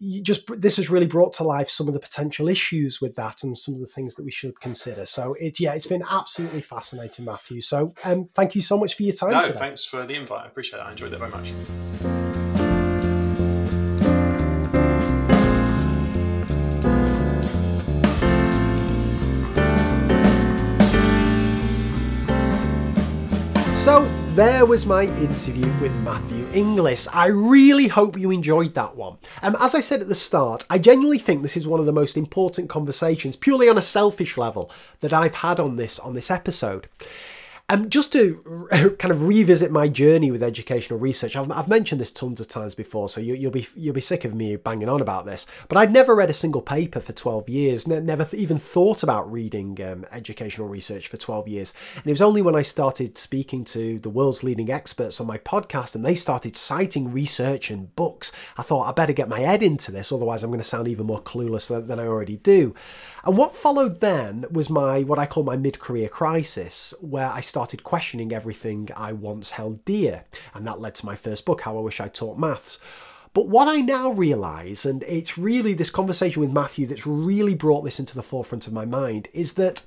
you just this has really brought to life some of the potential issues with that and some of the things that we should consider. So it yeah it's been absolutely fascinating Matthew. So um, thank you so much for your time no, today. thanks for the invite. I appreciate it I enjoyed it very much there was my interview with Matthew Inglis. I really hope you enjoyed that one. Um, as I said at the start, I genuinely think this is one of the most important conversations, purely on a selfish level, that I've had on this on this episode. Um, just to kind of revisit my journey with educational research, I've, I've mentioned this tons of times before, so you, will be you'll be sick of me banging on about this. But I'd never read a single paper for twelve years, ne- never even thought about reading um, educational research for twelve years. And it was only when I started speaking to the world's leading experts on my podcast, and they started citing research and books, I thought I better get my head into this, otherwise I'm going to sound even more clueless than, than I already do. And what followed then was my what I call my mid-career crisis, where I started questioning everything I once held dear. And that led to my first book, How I Wish I Taught Maths. But what I now realise, and it's really this conversation with Matthew that's really brought this into the forefront of my mind, is that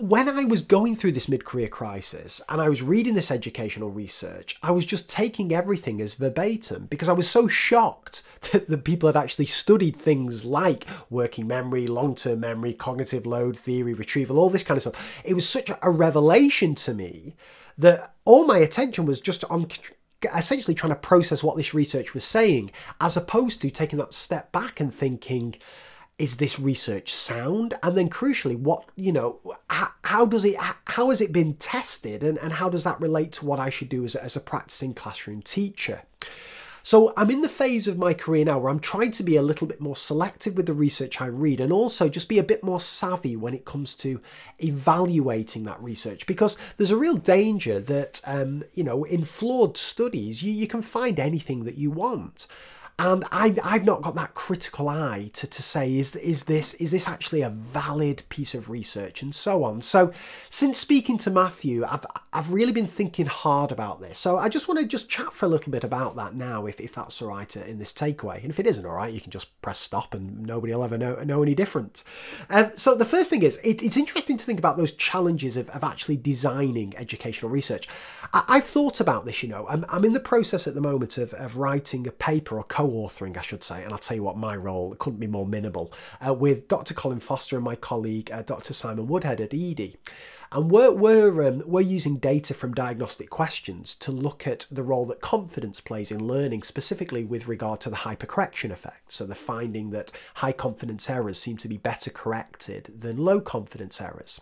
when I was going through this mid career crisis and I was reading this educational research, I was just taking everything as verbatim because I was so shocked that the people had actually studied things like working memory, long term memory, cognitive load theory, retrieval, all this kind of stuff. It was such a revelation to me that all my attention was just on essentially trying to process what this research was saying, as opposed to taking that step back and thinking, is this research sound? And then crucially what you know how, how, does it how has it been tested? And, and how does that relate to what i should do as a, as a practicing classroom teacher? So i'm in the phase of my career now where i'm trying to be a little bit more selective with the research i read and also just be a bit more savvy when it comes to evaluating that research because there's a real danger that um, you know in flawed studies you, you can find anything that you want and I, I've not got that critical eye to, to say is is this is this actually a valid piece of research and so on. So since speaking to Matthew, I've I've really been thinking hard about this. So I just want to just chat for a little bit about that now, if, if that's all right in this takeaway. And if it isn't all right, you can just press stop and nobody will ever know know any different. Um, so the first thing is it, it's interesting to think about those challenges of, of actually designing educational research. I, have thought about this, you know. I'm, I'm in the process at the moment of, of writing a paper or co co-authoring, I should say, and I'll tell you what, my role couldn't be more minimal, uh, with Dr. Colin Foster and my colleague, uh, Dr. Simon Woodhead at Eedi. And we're, we're, um, we're using data from diagnostic questions to look at the role that confidence plays in learning, specifically with regard to the hypercorrection effect. So, the finding that high confidence errors seem to be better corrected than low confidence errors.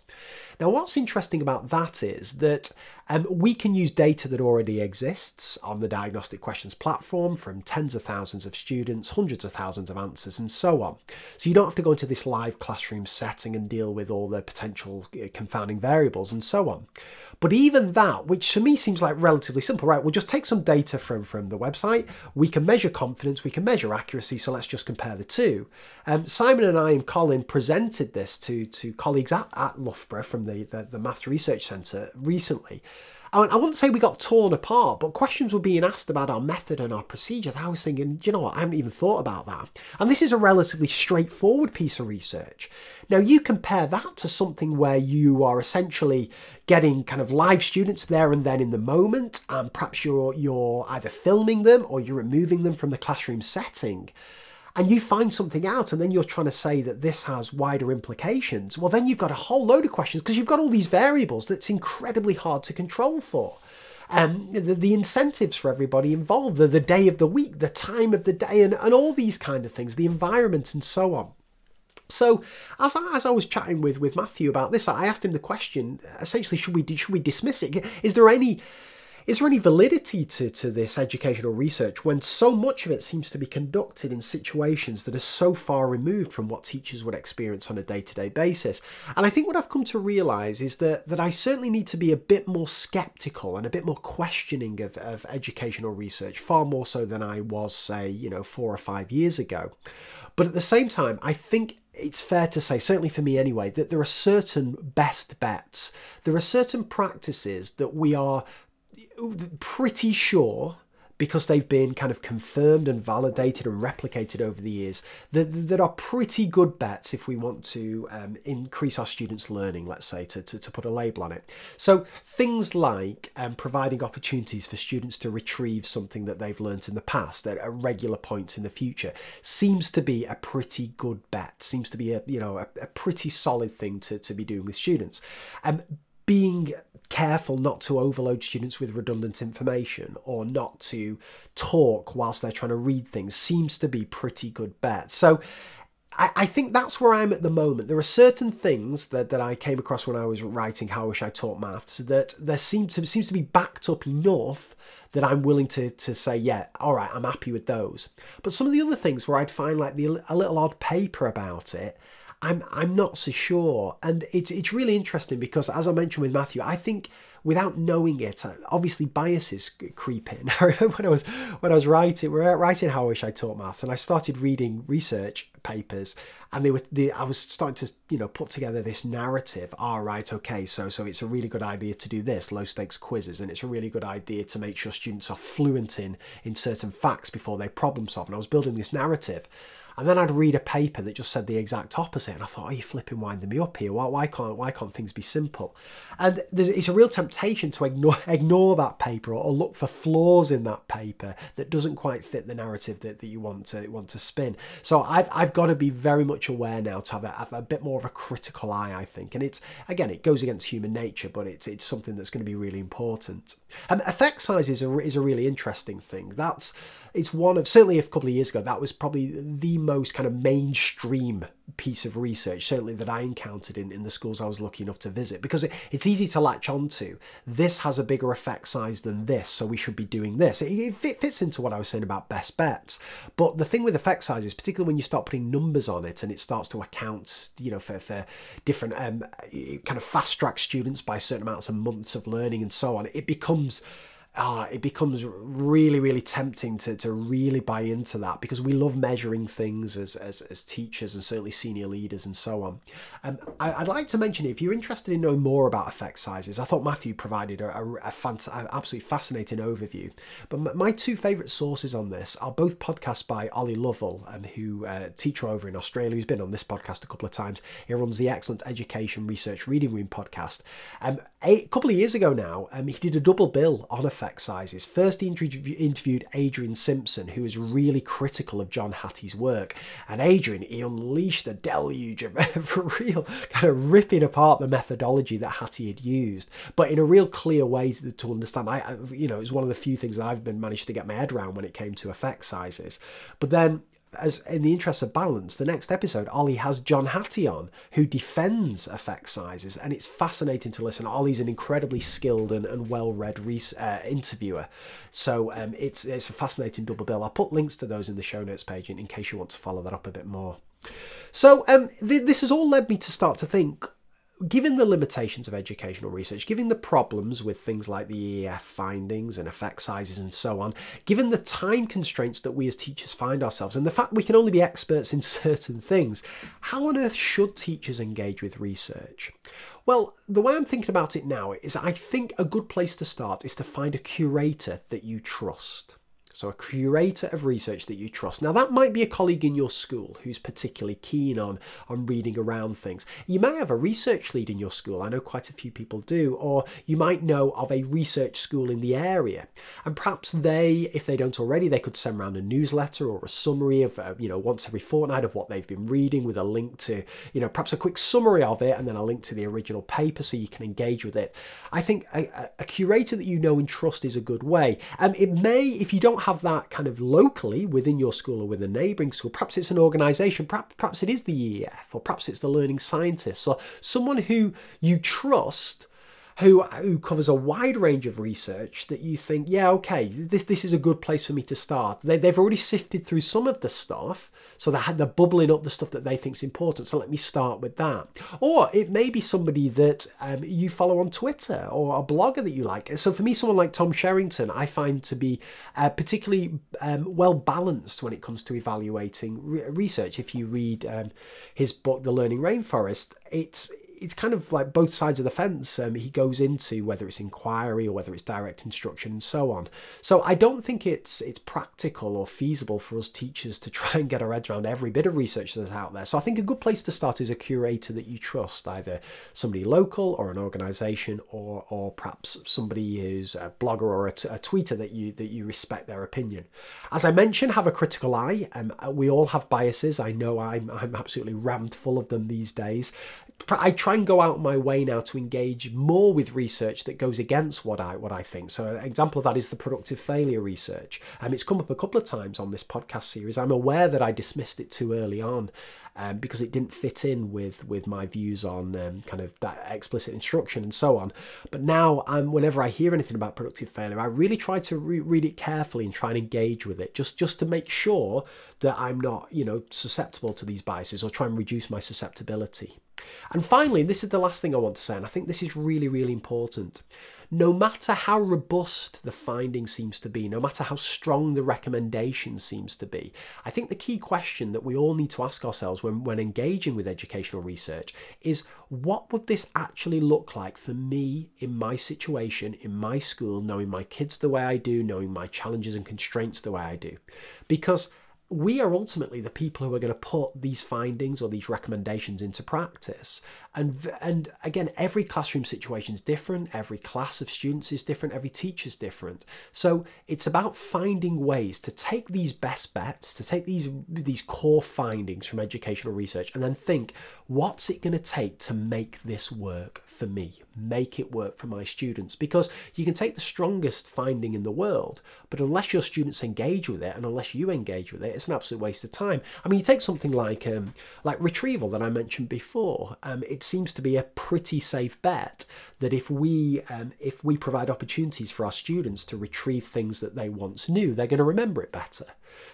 Now, what's interesting about that is that um, we can use data that already exists on the Diagnostic Questions platform from tens of thousands of students, hundreds of thousands of answers, and so on. So you don't have to go into this live classroom setting and deal with all the potential uh, confounding variables and so on. But even that, which to me seems like relatively simple, right? We'll just take some data from, from the website. We can measure confidence, we can measure accuracy. So let's just compare the two. Um, Simon and I and Colin presented this to, to colleagues at, at Loughborough from the, the, the Maths Research Centre recently. I wouldn't say we got torn apart, but questions were being asked about our method and our procedures. I was thinking, you know what, I haven't even thought about that. And this is a relatively straightforward piece of research. Now, you compare that to something where you are essentially getting kind of live students there and then in the moment, and perhaps you're, you're either filming them or you're removing them from the classroom setting and you find something out and then you're trying to say that this has wider implications, well, then you've got a whole load of questions because you've got all these variables that's incredibly hard to control for. Um, the, the, incentives for everybody involved, the, the day of the week, the time of the day, and, and all these kind of things, the environment, and so on. So, as I, as I was chatting with, with Matthew about this, I asked him the question: essentially, should we should we dismiss it? Is there any is there any validity to, to this educational research when so much of it seems to be conducted in situations that are so far removed from what teachers would experience on a day to day basis? And I think what I've come to realise is that, that I certainly need to be a bit more sceptical and a bit more questioning of, of educational research, far more so than I was, say, you know, four or five years ago. But at the same time, I think it's fair to say, certainly for me anyway, that there are certain best bets. There are certain practices that we are pretty sure because they've been kind of confirmed and validated and replicated over the years that, that are pretty good bets if we want to um, increase our students' learning, let's say, to, to, to, put a label on it. So things like um, providing opportunities for students to retrieve something that they've learnt in the past at, at, regular points in the future seems to be a pretty good bet, seems to be a, you know, a, a pretty solid thing to, to be doing with students. Um, being careful not to overload students with redundant information or not to talk whilst they're trying to read things seems to be pretty good bet. So I, I think that's where I'm at the moment. There are certain things that, that I came across when I was writing How I Wish I Taught Maths that there seems to, seems to be backed up enough that I'm willing to, to say, yeah, all right, I'm happy with those. But some of the other things where I'd find like the, a little odd paper about it, I'm I'm not so sure, and it's it's really interesting because as I mentioned with Matthew, I think without knowing it, uh, obviously biases creep in. I remember when I was when I was writing, writing how I wish I taught maths, and I started reading research papers, and they were the I was starting to you know put together this narrative. All oh, right, okay, so so it's a really good idea to do this low stakes quizzes, and it's a really good idea to make sure students are fluent in in certain facts before they problem solve. And I was building this narrative. And then I'd read a paper that just said the exact opposite, and I thought, oh, "Are you flipping winding me up here? Why, why can't why can't things be simple?" And it's a real temptation to ignore ignore that paper or, or, look for flaws in that paper that doesn't quite fit the narrative that, that you want to want to spin. So I've I've got to be very much aware now to have a, have a bit more of a critical eye, I think. And it's again, it goes against human nature, but it's it's something that's going to be really important. And effect size is a, is a really interesting thing. That's it's one of certainly a couple of years ago that was probably the most kind of mainstream piece of research, certainly that I encountered in, in the schools I was lucky enough to visit, because it, it's easy to latch onto. This has a bigger effect size than this, so we should be doing this. It, it fits into what I was saying about best bets. But the thing with effect sizes, particularly when you start putting numbers on it and it starts to account, you know, for, for different um, kind of fast track students by certain amounts of months of learning and so on, it becomes ah, it becomes really, really tempting to, to really buy into that because we love measuring things as, as, as teachers and certainly senior leaders and so on. Um, I, would like to mention if you're interested in knowing more about effect sizes, I thought Matthew provided a, a, a fant- absolutely fascinating overview. But my two favourite sources on this are both podcasts by Ollie Lovell, um, who uh, teacher over in Australia, who's been on this podcast a couple of times. He runs the excellent Education Research Reading Room podcast. Um, a couple of years ago now, um, he did a double bill on effect effect sizes. First, he interviewed Adrian Simpson, who was really critical of John Hattie's work. And Adrian, he unleashed a deluge of, of real kind of ripping apart the methodology that Hattie had used, but in a real clear way to, to understand. I, I, you know, it was one of the few things that I've been managed to get my head around when it came to effect sizes. But then as in the interest of balance, the next episode, Ollie has John Hattie on, who defends effect sizes, and it's fascinating to listen. Ollie's an incredibly skilled and, and well-read uh, interviewer, so um, it's it's a fascinating double bill. I'll put links to those in the show notes page in, in case you want to follow that up a bit more. So um, th- this has all led me to start to think given the limitations of educational research, given the problems with things like the EEF findings and effect sizes and so on, given the time constraints that we as teachers find ourselves, and the fact we can only be experts in certain things, how on earth should teachers engage with research? Well, the way I'm thinking about it now is I think a good place to start is to find a curator that you trust. So, a curator of research that you trust. Now, that might be a colleague in your school who's particularly keen on, on reading around things. You may have a research lead in your school. I know quite a few people do. Or you might know of a research school in the area. And perhaps they, if they don't already, they could send around a newsletter or a summary of, uh, you know, once every fortnight of what they've been reading with a link to, you know, perhaps a quick summary of it and then a link to the original paper so you can engage with it. I think a, a curator that you know and trust is a good way. And it may, if you don't have that kind of locally within your school or with a neighbouring school. Perhaps it's an organisation, perhaps, perhaps it is the EEF, or perhaps it's the learning scientists, or someone who you trust who who covers a wide range of research that you think, yeah, okay, this this is a good place for me to start. They, they've already sifted through some of the stuff, so they had they're bubbling up the stuff that they think is important. So let me start with that. Or it may be somebody that um, you follow on Twitter or a blogger that you like. So for me, someone like Tom Sherrington, I find to be uh, particularly um, well balanced when it comes to evaluating re- research. If you read um, his book, The Learning Rainforest, it's it's kind of like both sides of the fence. Um, he goes into whether it's inquiry or whether it's direct instruction and so on. So I don't think it's it's practical or feasible for us teachers to try and get our heads around every bit of research that's out there. So I think a good place to start is a curator that you trust, either somebody local or an organisation, or or perhaps somebody who's a blogger or a, t- a tweeter that you that you respect their opinion. As I mentioned, have a critical eye. Um, we all have biases. I know I'm I'm absolutely rammed full of them these days I try and go out my way now to engage more with research that goes against what I what I think. So an example of that is the productive failure research. Um, it's come up a couple of times on this podcast series. I'm aware that I dismissed it too early on um, because it didn't fit in with with my views on um, kind of that explicit instruction and so on. But now, um, whenever I hear anything about productive failure, I really try to re- read it carefully and try and engage with it, just just to make sure that I'm not you know susceptible to these biases or try and reduce my susceptibility. And finally, this is the last thing I want to say, and I think this is really, really important. No matter how robust the finding seems to be, no matter how strong the recommendation seems to be, I think the key question that we all need to ask ourselves when, when engaging with educational research is what would this actually look like for me in my situation, in my school, knowing my kids the way I do, knowing my challenges and constraints the way I do? Because we are ultimately the people who are going to put these findings or these recommendations into practice. And, and again, every classroom situation is different, every class of students is different, every teacher is different. So it's about finding ways to take these best bets, to take these, these core findings from educational research, and then think, what's it going to take to make this work for me? Make it work for my students? Because you can take the strongest finding in the world, but unless your students engage with it and unless you engage with it, it's an absolute waste of time. I mean, you take something like um, like retrieval that I mentioned before. Um, it seems to be a pretty safe bet that if we um, if we provide opportunities for our students to retrieve things that they once knew, they're going to remember it better.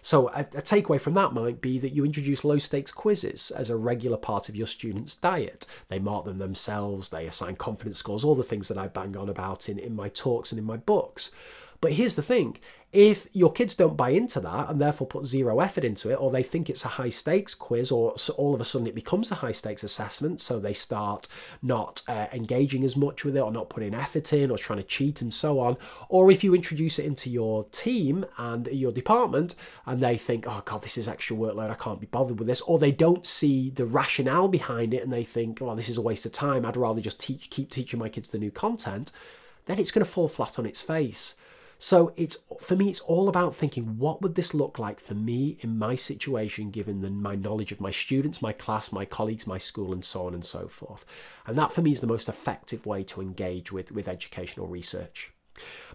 So a, a takeaway from that might be that you introduce low stakes quizzes as a regular part of your students' diet. They mark them themselves, they assign confidence scores, all the things that I bang on about in, in my talks and in my books. But here's the thing if your kids don't buy into that and therefore put zero effort into it, or they think it's a high stakes quiz, or so all of a sudden it becomes a high stakes assessment, so they start not uh, engaging as much with it, or not putting effort in, or trying to cheat, and so on, or if you introduce it into your team and your department and they think, oh God, this is extra workload, I can't be bothered with this, or they don't see the rationale behind it and they think, well, this is a waste of time, I'd rather just teach, keep teaching my kids the new content, then it's going to fall flat on its face. So it's for me, it's all about thinking what would this look like for me in my situation, given the, my knowledge of my students, my class, my colleagues, my school, and so on and so forth. And that for me is the most effective way to engage with, with educational research.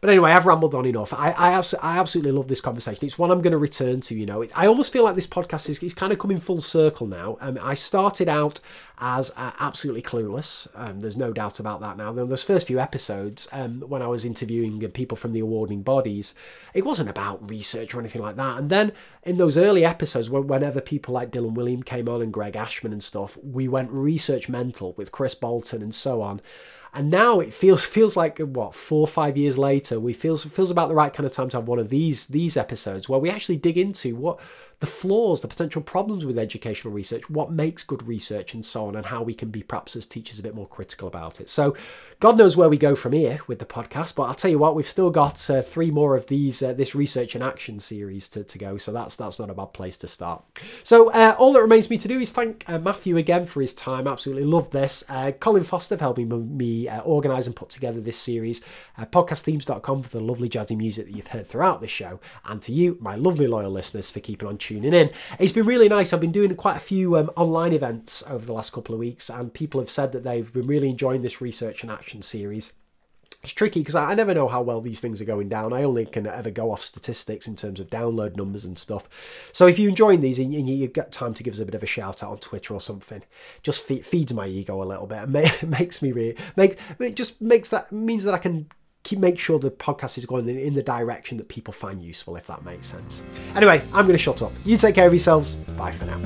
But anyway, I've rambled on enough. I, I, I absolutely love this conversation. It's one I'm going to return to. You know, I almost feel like this podcast is, is kind of coming full circle now. Um, I started out as uh, absolutely clueless. Um, there's no doubt about that now. Those first few episodes, um, when I was interviewing people from the awarding bodies, it wasn't about research or anything like that. And then in those early episodes, whenever people like Dylan Wiliam came on and Greg Ashman and stuff, we went research mental with Chris Bolton and so on. And now it feels feels like what four or five years later, we feels feels about the right kind of time to have one of these these episodes where we actually dig into what the flaws, the potential problems with educational research, what makes good research, and so on, and how we can be perhaps as teachers a bit more critical about it. So, God knows where we go from here with the podcast, but I'll tell you what, we've still got uh, three more of these uh, this research and action series to, to go, so that's that's not a bad place to start. So, uh, all that remains me to do is thank uh, Matthew again for his time. Absolutely love this. Uh, Colin Foster for helping me uh, organise and put together this series. podcastthemes.com for the lovely jazzy music that you've heard throughout this show, and to you, my lovely loyal listeners, for keeping on tuning in. It's been really nice. I've been doing quite a few um, online events over the last couple of weeks, and people have said that they've been really enjoying this research and action series. It's tricky because I, never know how well these things are going down. I only can ever go off statistics in terms of download numbers and stuff. So if you're enjoying these and you've got time to give us a bit of a shout out on Twitter or something, just feeds my ego a little bit and makes me really make it just makes that means that I can keep make sure the podcast is going in the direction that people find useful, if that makes sense. Anyway, I'm going to shut up. You take care of yourselves. Bye for now.